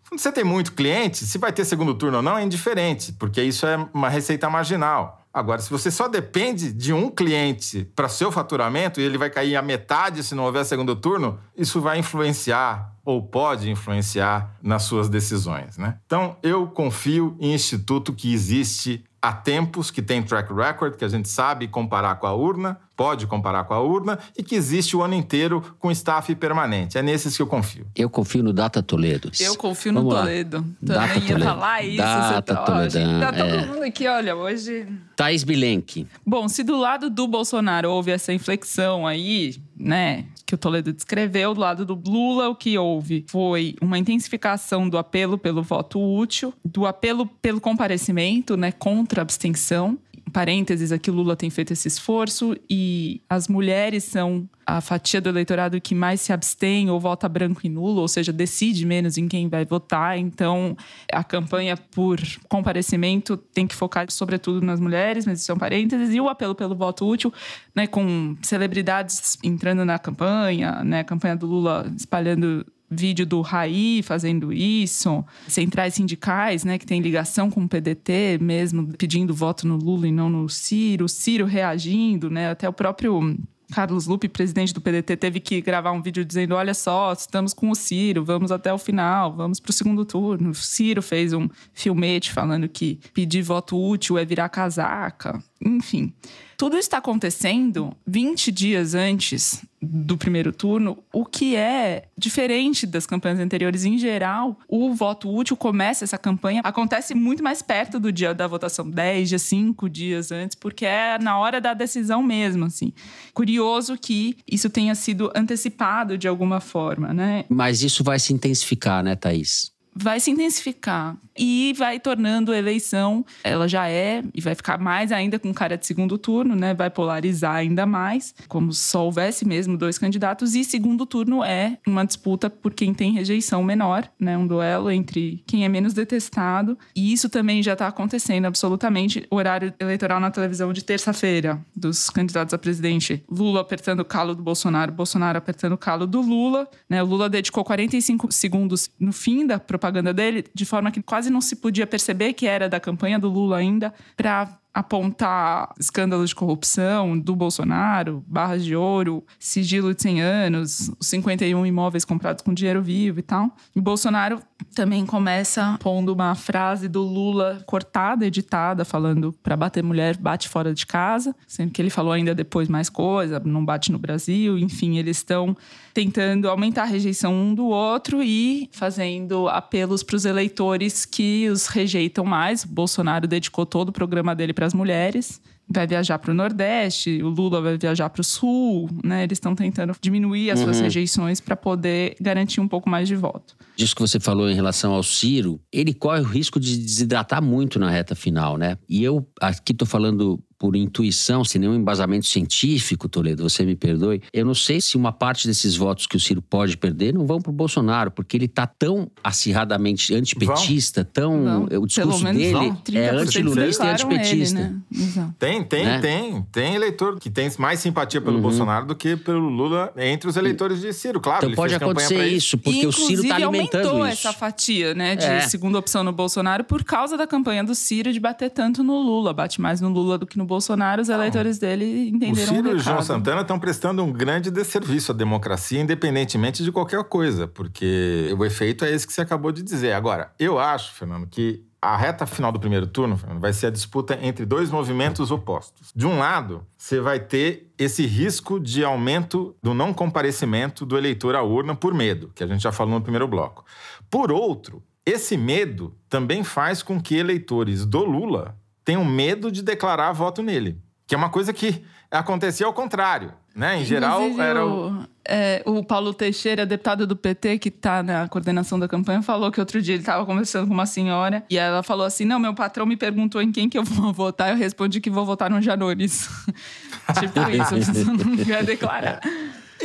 E: Quando você tem muito cliente, se vai ter segundo turno ou não é indiferente, porque isso é uma receita marginal. Agora, se você só depende de um cliente para seu faturamento e ele vai cair a metade se não houver segundo turno, isso vai influenciar ou pode influenciar nas suas decisões, né? Então, eu confio em instituto que existe há tempos, que tem track record, que a gente sabe comparar com a urna, pode comparar com a urna, e que existe o ano inteiro com staff permanente. É nesses que eu confio.
B: Eu confio no Data Toledo.
A: Eu confio no
B: Vamos lá.
A: Toledo.
B: Data
A: Também ia
B: Toledo.
A: falar isso.
B: Data
A: você tá, ó,
B: Toledão,
A: gente, tá todo
B: é.
A: mundo aqui, olha, hoje...
B: Thaís Bilenque.
A: Bom, se do lado do Bolsonaro houve essa inflexão aí, né, que o Toledo descreveu, do lado do Lula, o que houve foi uma intensificação do apelo pelo voto útil, do apelo pelo comparecimento, né, contra a abstenção. Parênteses, aqui Lula tem feito esse esforço e as mulheres são a fatia do eleitorado que mais se abstém ou vota branco e nulo, ou seja, decide menos em quem vai votar. Então, a campanha por comparecimento tem que focar sobretudo nas mulheres, mas isso é um parênteses. E o apelo pelo voto útil, né, com celebridades entrando na campanha, né, a campanha do Lula espalhando vídeo do Raí fazendo isso, centrais sindicais, né, que tem ligação com o PDT mesmo, pedindo voto no Lula e não no Ciro, Ciro reagindo, né, até o próprio Carlos Lupe, presidente do PDT, teve que gravar um vídeo dizendo: olha só, estamos com o Ciro, vamos até o final, vamos para o segundo turno. O Ciro fez um filmete falando que pedir voto útil é virar casaca. Enfim, tudo está acontecendo 20 dias antes do primeiro turno, o que é diferente das campanhas anteriores. Em geral, o voto útil começa essa campanha, acontece muito mais perto do dia da votação, 10 dias, 5 dias antes, porque é na hora da decisão mesmo, assim. Curioso que isso tenha sido antecipado de alguma forma, né?
B: Mas isso vai se intensificar, né, Thaís?
A: Vai se intensificar e vai tornando a eleição, ela já é e vai ficar mais ainda com cara de segundo turno, né? Vai polarizar ainda mais, como se só houvesse mesmo dois candidatos e segundo turno é uma disputa por quem tem rejeição menor, né? Um duelo entre quem é menos detestado e isso também já está acontecendo absolutamente. O horário eleitoral na televisão de terça-feira dos candidatos a presidente, Lula apertando o calo do Bolsonaro, Bolsonaro apertando o calo do Lula, né? O Lula dedicou 45 segundos no fim da propaganda dele, de forma que quase não se podia perceber que era da campanha do Lula ainda, para apontar escândalos de corrupção do Bolsonaro, barras de ouro, sigilo de 100 anos, os 51 imóveis comprados com dinheiro vivo e tal. E Bolsonaro também começa pondo uma frase do Lula cortada, editada, falando para bater mulher, bate fora de casa, sendo que ele falou ainda depois mais coisa, não bate no Brasil, enfim, eles estão tentando aumentar a rejeição um do outro e fazendo apelos para os eleitores que os rejeitam mais. O Bolsonaro dedicou todo o programa dele para as mulheres vai viajar para o Nordeste, o Lula vai viajar para o Sul, né? Eles estão tentando diminuir as uhum. suas rejeições para poder garantir um pouco mais de voto.
B: Disso que você falou em relação ao Ciro, ele corre o risco de desidratar muito na reta final, né? E eu aqui estou falando por intuição, sem nenhum embasamento científico, Toledo, você me perdoe, eu não sei se uma parte desses votos que o Ciro pode perder não vão para o Bolsonaro, porque ele está tão acirradamente antipetista, tão. Não, o discurso dele é antilulista e antipetista. Ele,
E: né? Tem, tem, né? tem. Tem eleitor que tem mais simpatia pelo uhum. Bolsonaro do que pelo Lula entre os eleitores de Ciro, claro.
B: Então pode acontecer isso, porque o Ciro está alimentando
A: aumentou
B: isso.
A: essa fatia, né, de é. segunda opção no Bolsonaro por causa da campanha do Ciro de bater tanto no Lula. Bate mais no Lula do que no no Bolsonaro, os eleitores dele entenderam
E: o Ciro e o João Santana estão prestando um grande desserviço à democracia, independentemente de qualquer coisa, porque o efeito é esse que você acabou de dizer. Agora, eu acho, Fernando, que a reta final do primeiro turno Fernando, vai ser a disputa entre dois movimentos opostos. De um lado, você vai ter esse risco de aumento do não comparecimento do eleitor à urna por medo, que a gente já falou no primeiro bloco. Por outro, esse medo também faz com que eleitores do Lula tenham medo de declarar voto nele. Que é uma coisa que acontecia ao contrário. Né? Em geral, era o...
A: É, o Paulo Teixeira, deputado do PT, que está na coordenação da campanha, falou que outro dia ele estava conversando com uma senhora e ela falou assim: Não, meu patrão me perguntou em quem que eu vou votar. Eu respondi que vou votar no Janones. tipo isso, você não quer declarar.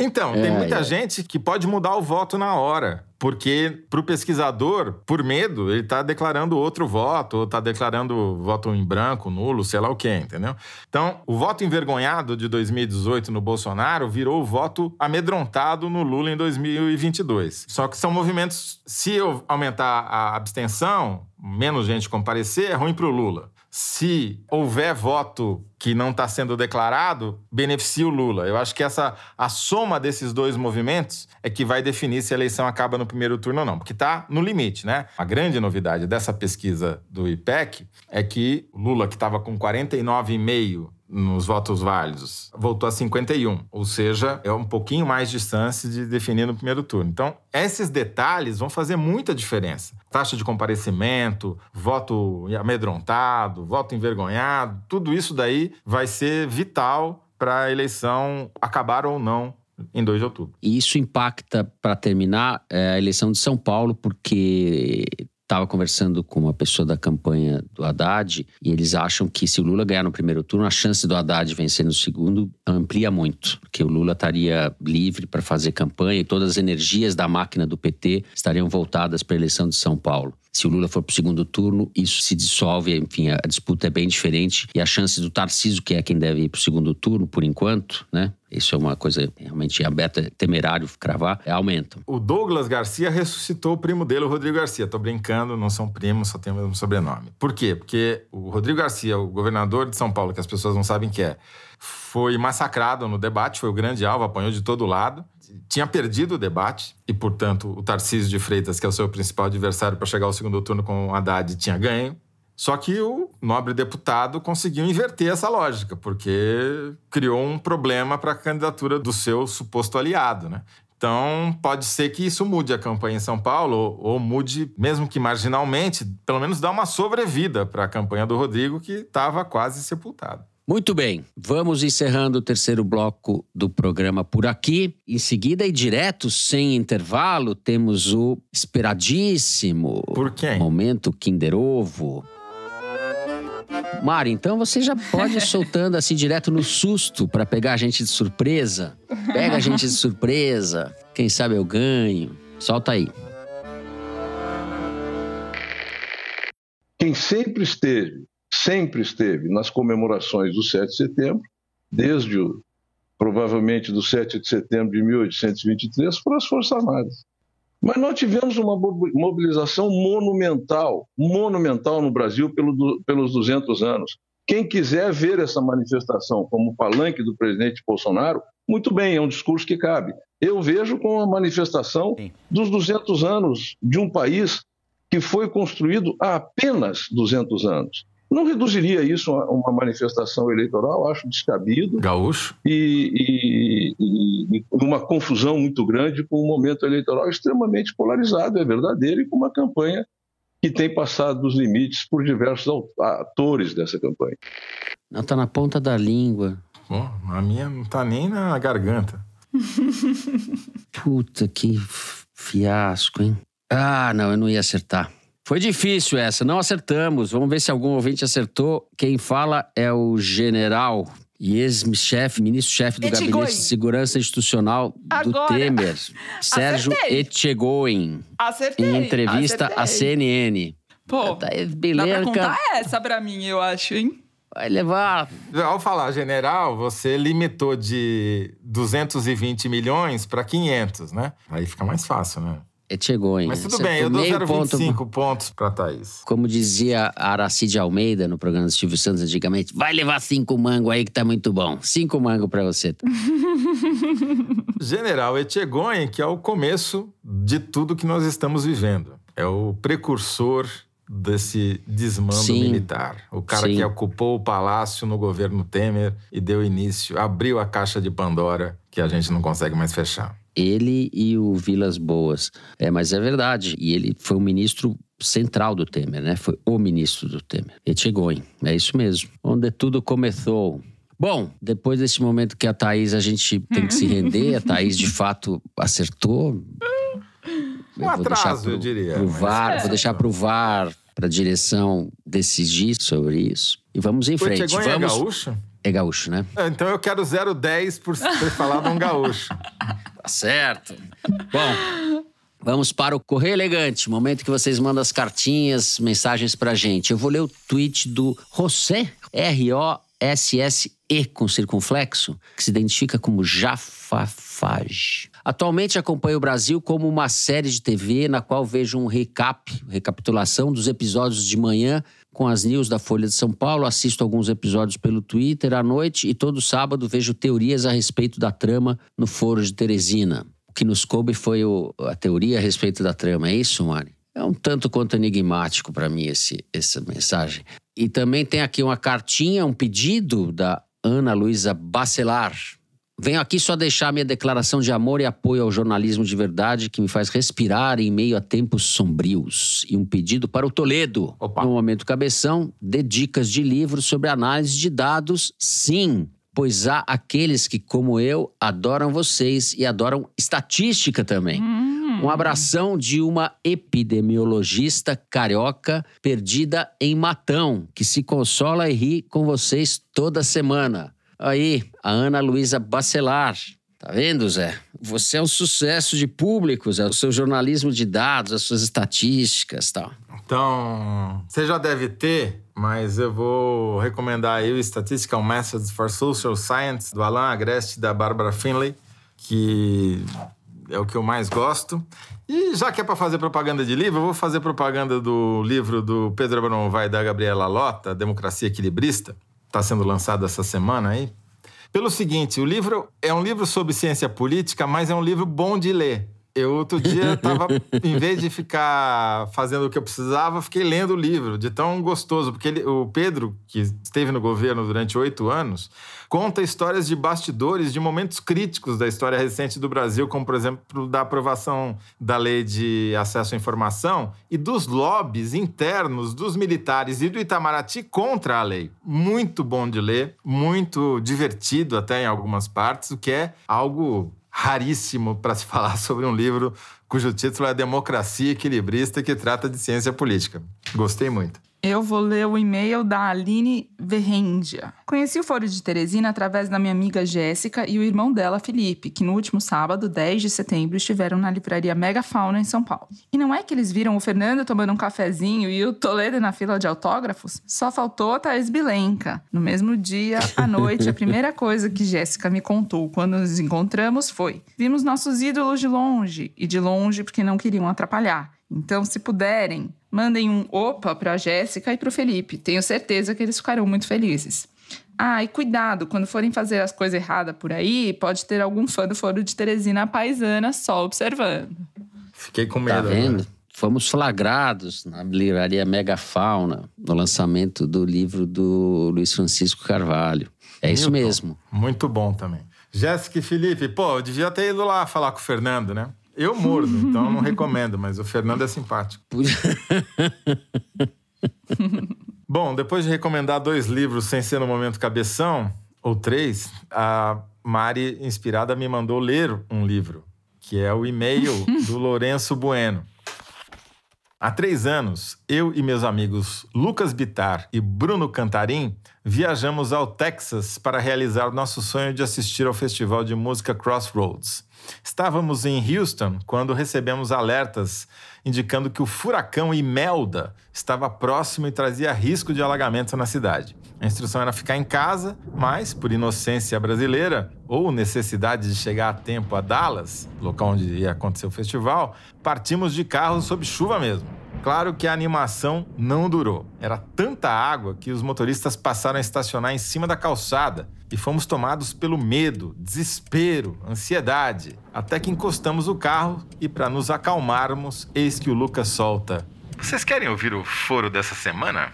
E: Então, tem é, muita é. gente que pode mudar o voto na hora. Porque para o pesquisador, por medo, ele está declarando outro voto, ou está declarando voto em branco, nulo, sei lá o quê, entendeu? Então, o voto envergonhado de 2018 no Bolsonaro virou o voto amedrontado no Lula em 2022. Só que são movimentos, se eu aumentar a abstenção, menos gente comparecer, é ruim para o Lula se houver voto que não está sendo declarado, beneficia o Lula. Eu acho que essa a soma desses dois movimentos é que vai definir se a eleição acaba no primeiro turno ou não, porque está no limite, né? A grande novidade dessa pesquisa do IPEC é que Lula, que estava com 49,5 nos votos válidos, voltou a 51, ou seja, é um pouquinho mais distância de definir no primeiro turno. Então, esses detalhes vão fazer muita diferença. Taxa de comparecimento, voto amedrontado, voto envergonhado, tudo isso daí vai ser vital para a eleição acabar ou não em 2 de outubro.
B: E isso impacta, para terminar, é, a eleição de São Paulo, porque estava conversando com uma pessoa da campanha do Haddad e eles acham que se o Lula ganhar no primeiro turno, a chance do Haddad vencer no segundo amplia muito, porque o Lula estaria livre para fazer campanha e todas as energias da máquina do PT estariam voltadas para a eleição de São Paulo. Se o Lula for para o segundo turno, isso se dissolve, enfim, a disputa é bem diferente e a chance do Tarcísio, que é quem deve ir para o segundo turno, por enquanto, né? Isso é uma coisa realmente aberta, temerário cravar, aumentam.
E: O Douglas Garcia ressuscitou o primo dele, o Rodrigo Garcia. Tô brincando, não são primos, só tem o mesmo sobrenome. Por quê? Porque o Rodrigo Garcia, o governador de São Paulo, que as pessoas não sabem que é, foi massacrado no debate, foi o grande alvo, apanhou de todo lado tinha perdido o debate e, portanto, o Tarcísio de Freitas, que é o seu principal adversário para chegar ao segundo turno com o Haddad, tinha ganho. Só que o nobre deputado conseguiu inverter essa lógica, porque criou um problema para a candidatura do seu suposto aliado, né? Então, pode ser que isso mude a campanha em São Paulo, ou, ou mude, mesmo que marginalmente, pelo menos dá uma sobrevida para a campanha do Rodrigo, que estava quase sepultada.
B: Muito bem, vamos encerrando o terceiro bloco do programa por aqui. Em seguida, e direto, sem intervalo, temos o esperadíssimo
E: por quem?
B: momento Kinder Ovo. Mari, então você já pode ir soltando assim direto no susto para pegar a gente de surpresa. Pega a gente de surpresa. Quem sabe eu ganho. Solta aí.
I: Quem sempre esteve sempre esteve nas comemorações do 7 de setembro, desde o, provavelmente do 7 de setembro de 1823, foram as Forças Armadas. Mas nós tivemos uma mobilização monumental, monumental no Brasil pelo, pelos 200 anos. Quem quiser ver essa manifestação como palanque do presidente Bolsonaro, muito bem, é um discurso que cabe. Eu vejo como uma manifestação dos 200 anos de um país que foi construído há apenas 200 anos. Não reduziria isso a uma manifestação eleitoral, acho descabido.
E: Gaúcho.
I: E, e, e, uma confusão muito grande com um momento eleitoral extremamente polarizado, é verdadeiro, e com uma campanha que tem passado dos limites por diversos atores dessa campanha.
B: Não, está na ponta da língua.
E: Bom, a minha não está nem na garganta.
B: Puta, que fiasco, hein? Ah, não, eu não ia acertar. Foi difícil essa, não acertamos. Vamos ver se algum ouvinte acertou. Quem fala é o general e ex-chefe, ministro-chefe do Etchegoyen. Gabinete de Segurança Institucional Agora. do Temer, Sérgio Etchegoyen.
A: Acertei.
B: Em entrevista
A: Acertei.
B: à CNN.
A: Pô, tá, dá pra contar essa pra mim, eu acho, hein?
B: Vai levar.
E: Ao falar general, você limitou de 220 milhões para 500, né? Aí fica mais fácil, né?
B: Etchegoyen.
E: Mas tudo bem, eu dou 0,25 ponto... pontos para Thaís.
B: Como dizia Aracide Almeida no programa do Silvio Santos antigamente, vai levar cinco mango aí que tá muito bom. Cinco mango para você.
E: General Etchegoyen, que é o começo de tudo que nós estamos vivendo. É o precursor desse desmando Sim. militar. O cara Sim. que ocupou o palácio no governo Temer e deu início, abriu a caixa de Pandora que a gente não consegue mais fechar.
B: Ele e o Vilas Boas. É, mas é verdade. E ele foi um ministro central do Temer, né? Foi o ministro do Temer. Etchegoyen. É isso mesmo. Onde tudo começou. Bom, depois desse momento que a Thaís, a gente tem que se render. A Thaís, de fato, acertou.
E: Um atraso, pro, eu diria.
B: Pro VAR, é. Vou deixar pro VAR para a direção decidir sobre isso. E vamos em frente.
E: Vamos...
B: é
E: gaúcho?
B: É gaúcho, né?
E: É, então eu quero 010 por ter falado um gaúcho.
B: tá certo. Bom, vamos para o Correio Elegante, momento que vocês mandam as cartinhas, mensagens pra gente. Eu vou ler o tweet do José, R-O-S-S-E com circunflexo, que se identifica como Jafafage. Atualmente acompanho o Brasil como uma série de TV na qual vejo um recap, recapitulação dos episódios de manhã com as news da Folha de São Paulo, assisto alguns episódios pelo Twitter à noite e todo sábado vejo teorias a respeito da trama no Foro de Teresina. O que nos coube foi o, a teoria a respeito da trama, é isso, Mari? É um tanto quanto enigmático para mim esse, essa mensagem. E também tem aqui uma cartinha, um pedido da Ana Luísa Bacelar, Venho aqui só deixar minha declaração de amor e apoio ao jornalismo de verdade que me faz respirar em meio a tempos sombrios. E um pedido para o Toledo. Opa. No momento cabeção, dê dicas de livros sobre análise de dados, sim. Pois há aqueles que, como eu, adoram vocês e adoram estatística também. Hum. Um abração de uma epidemiologista carioca perdida em Matão, que se consola e ri com vocês toda semana. Aí, a Ana Luísa Bacelar. Tá vendo, Zé? Você é um sucesso de públicos, é o seu jornalismo de dados, as suas estatísticas tal.
E: Então, você já deve ter, mas eu vou recomendar aí o Statistical Methods for Social Science, do Alan Agreste e da Barbara Finlay, que é o que eu mais gosto. E já que é para fazer propaganda de livro, eu vou fazer propaganda do livro do Pedro Abraão Vai da Gabriela Lota, Democracia Equilibrista está sendo lançado essa semana aí. Pelo seguinte, o livro é um livro sobre ciência política, mas é um livro bom de ler. Eu outro dia estava, em vez de ficar fazendo o que eu precisava, fiquei lendo o livro, de tão gostoso. Porque ele, o Pedro, que esteve no governo durante oito anos, conta histórias de bastidores, de momentos críticos da história recente do Brasil, como, por exemplo, da aprovação da lei de acesso à informação e dos lobbies internos dos militares e do Itamaraty contra a lei. Muito bom de ler, muito divertido até em algumas partes, o que é algo raríssimo para se falar sobre um livro cujo título é Democracia Equilibrista, que trata de ciência política. Gostei muito.
A: Eu vou ler o e-mail da Aline Verrendia. Conheci o Foro de Teresina através da minha amiga Jéssica e o irmão dela, Felipe, que no último sábado, 10 de setembro, estiveram na livraria Mega Fauna em São Paulo. E não é que eles viram o Fernando tomando um cafezinho e o Toledo na fila de autógrafos? Só faltou a Thaís Bilenca. No mesmo dia, à noite, a primeira coisa que Jéssica me contou quando nos encontramos foi: vimos nossos ídolos de longe, e de longe porque não queriam atrapalhar Então, se puderem, mandem um opa para a Jéssica e para o Felipe. Tenho certeza que eles ficarão muito felizes. Ah, e cuidado, quando forem fazer as coisas erradas por aí, pode ter algum fã do Foro de Teresina paisana só observando.
E: Fiquei com
B: Tá
E: medo.
B: vendo?
E: agora.
B: Fomos flagrados na livraria Megafauna, no lançamento do livro do Luiz Francisco Carvalho. É isso
E: Milton.
B: mesmo.
E: Muito bom também. Jéssica e Felipe, pô, eu devia ter ido lá falar com o Fernando, né? Eu mordo, então eu não recomendo, mas o Fernando é simpático. Bom, depois de recomendar dois livros sem ser no momento cabeção, ou três, a Mari, inspirada, me mandou ler um livro, que é o e-mail do Lourenço Bueno. Há três anos, eu e meus amigos Lucas Bitar e Bruno Cantarim viajamos ao Texas para realizar o nosso sonho de assistir ao festival de música Crossroads. Estávamos em Houston quando recebemos alertas indicando que o furacão Imelda estava próximo e trazia risco de alagamento na cidade. A instrução era ficar em casa, mas, por inocência brasileira ou necessidade de chegar a tempo a Dallas, local onde ia acontecer o festival, partimos de carro sob chuva mesmo. Claro que a animação não durou. Era tanta água que os motoristas passaram a estacionar em cima da calçada e fomos tomados pelo medo, desespero, ansiedade, até que encostamos o carro e, para nos acalmarmos, eis que o Lucas solta. Vocês querem ouvir o foro dessa semana?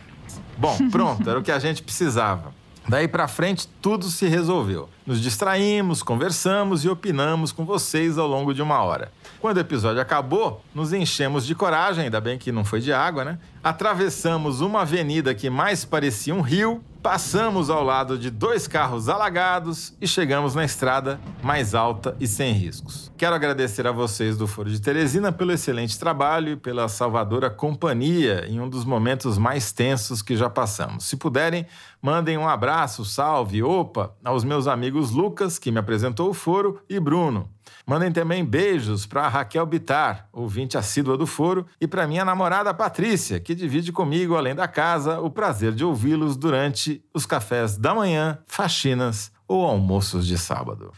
E: Bom, pronto, era o que a gente precisava. Daí pra frente, tudo se resolveu. Nos distraímos, conversamos e opinamos com vocês ao longo de uma hora. Quando o episódio acabou, nos enchemos de coragem, ainda bem que não foi de água, né? Atravessamos uma avenida que mais parecia um rio, passamos ao lado de dois carros alagados e chegamos na estrada mais alta e sem riscos. Quero agradecer a vocês do Foro de Teresina pelo excelente trabalho e pela salvadora companhia em um dos momentos mais tensos que já passamos. Se puderem, mandem um abraço, salve, opa, aos meus amigos Lucas, que me apresentou o foro, e Bruno. Mandem também beijos para Raquel Bitar, ouvinte assídua do foro, e para minha namorada Patrícia, que divide comigo, além da casa, o prazer de ouvi-los durante os cafés da manhã, faxinas ou almoços de sábado.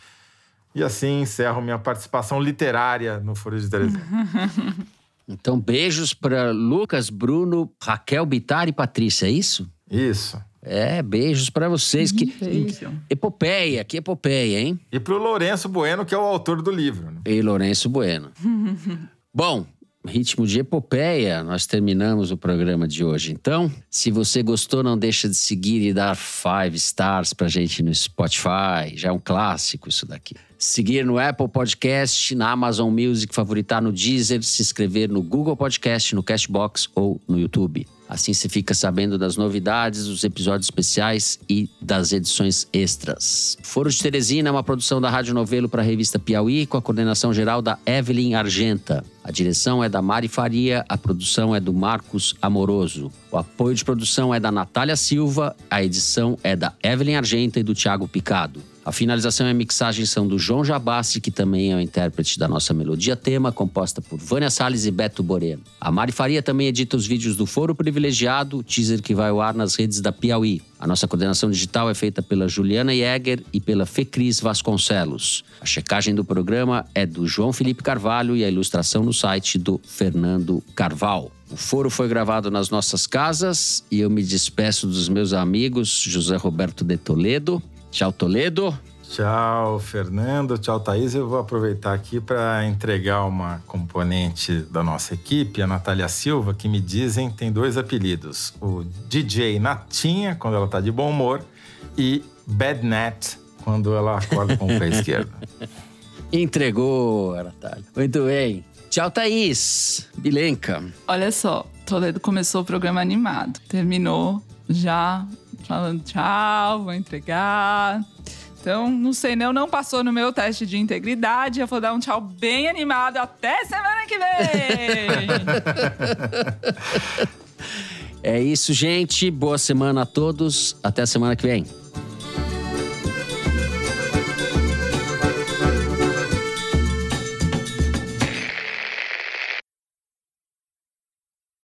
E: E assim encerro minha participação literária no Foro de Teresina.
B: Então, beijos para Lucas, Bruno, Raquel Bitar e Patrícia, é isso?
E: Isso.
B: É, beijos para vocês. Que
A: Beijo.
B: epopeia, que epopeia, hein?
E: E pro Lourenço Bueno, que é o autor do livro. né?
B: E Lourenço Bueno. Bom, ritmo de epopeia, nós terminamos o programa de hoje. Então, se você gostou, não deixa de seguir e dar five stars pra gente no Spotify. Já é um clássico isso daqui. Seguir no Apple Podcast, na Amazon Music, favoritar no Deezer, se inscrever no Google Podcast, no Cashbox ou no YouTube. Assim você fica sabendo das novidades, dos episódios especiais e das edições extras. Foro de Teresina é uma produção da Rádio Novelo para a revista Piauí, com a coordenação geral da Evelyn Argenta. A direção é da Mari Faria, a produção é do Marcos Amoroso. O apoio de produção é da Natália Silva, a edição é da Evelyn Argenta e do Thiago Picado. A finalização e a mixagem são do João Jabassi, que também é o intérprete da nossa melodia tema, composta por Vânia Salles e Beto Boreno. A Mari Faria também edita os vídeos do Foro Privilegiado, teaser que vai ao ar nas redes da Piauí. A nossa coordenação digital é feita pela Juliana Jäger e pela Fecris Vasconcelos. A checagem do programa é do João Felipe Carvalho e a ilustração no site do Fernando Carval. O foro foi gravado nas nossas casas e eu me despeço dos meus amigos José Roberto de Toledo. Tchau, Toledo.
E: Tchau, Fernando. Tchau, Thaís. Eu vou aproveitar aqui para entregar uma componente da nossa equipe, a Natália Silva, que me dizem tem dois apelidos: o DJ Natinha, quando ela tá de bom humor, e Bad Nat, quando ela acorda com o pé esquerdo.
B: Entregou, Natália. Muito bem. Tchau, Thaís. Bilenca.
A: Olha só, Toledo começou o programa animado, terminou já falando tchau, vou entregar. Então, não sei, não, não passou no meu teste de integridade. Eu vou dar um tchau bem animado. Até semana que vem!
B: É isso, gente. Boa semana a todos. Até semana que vem.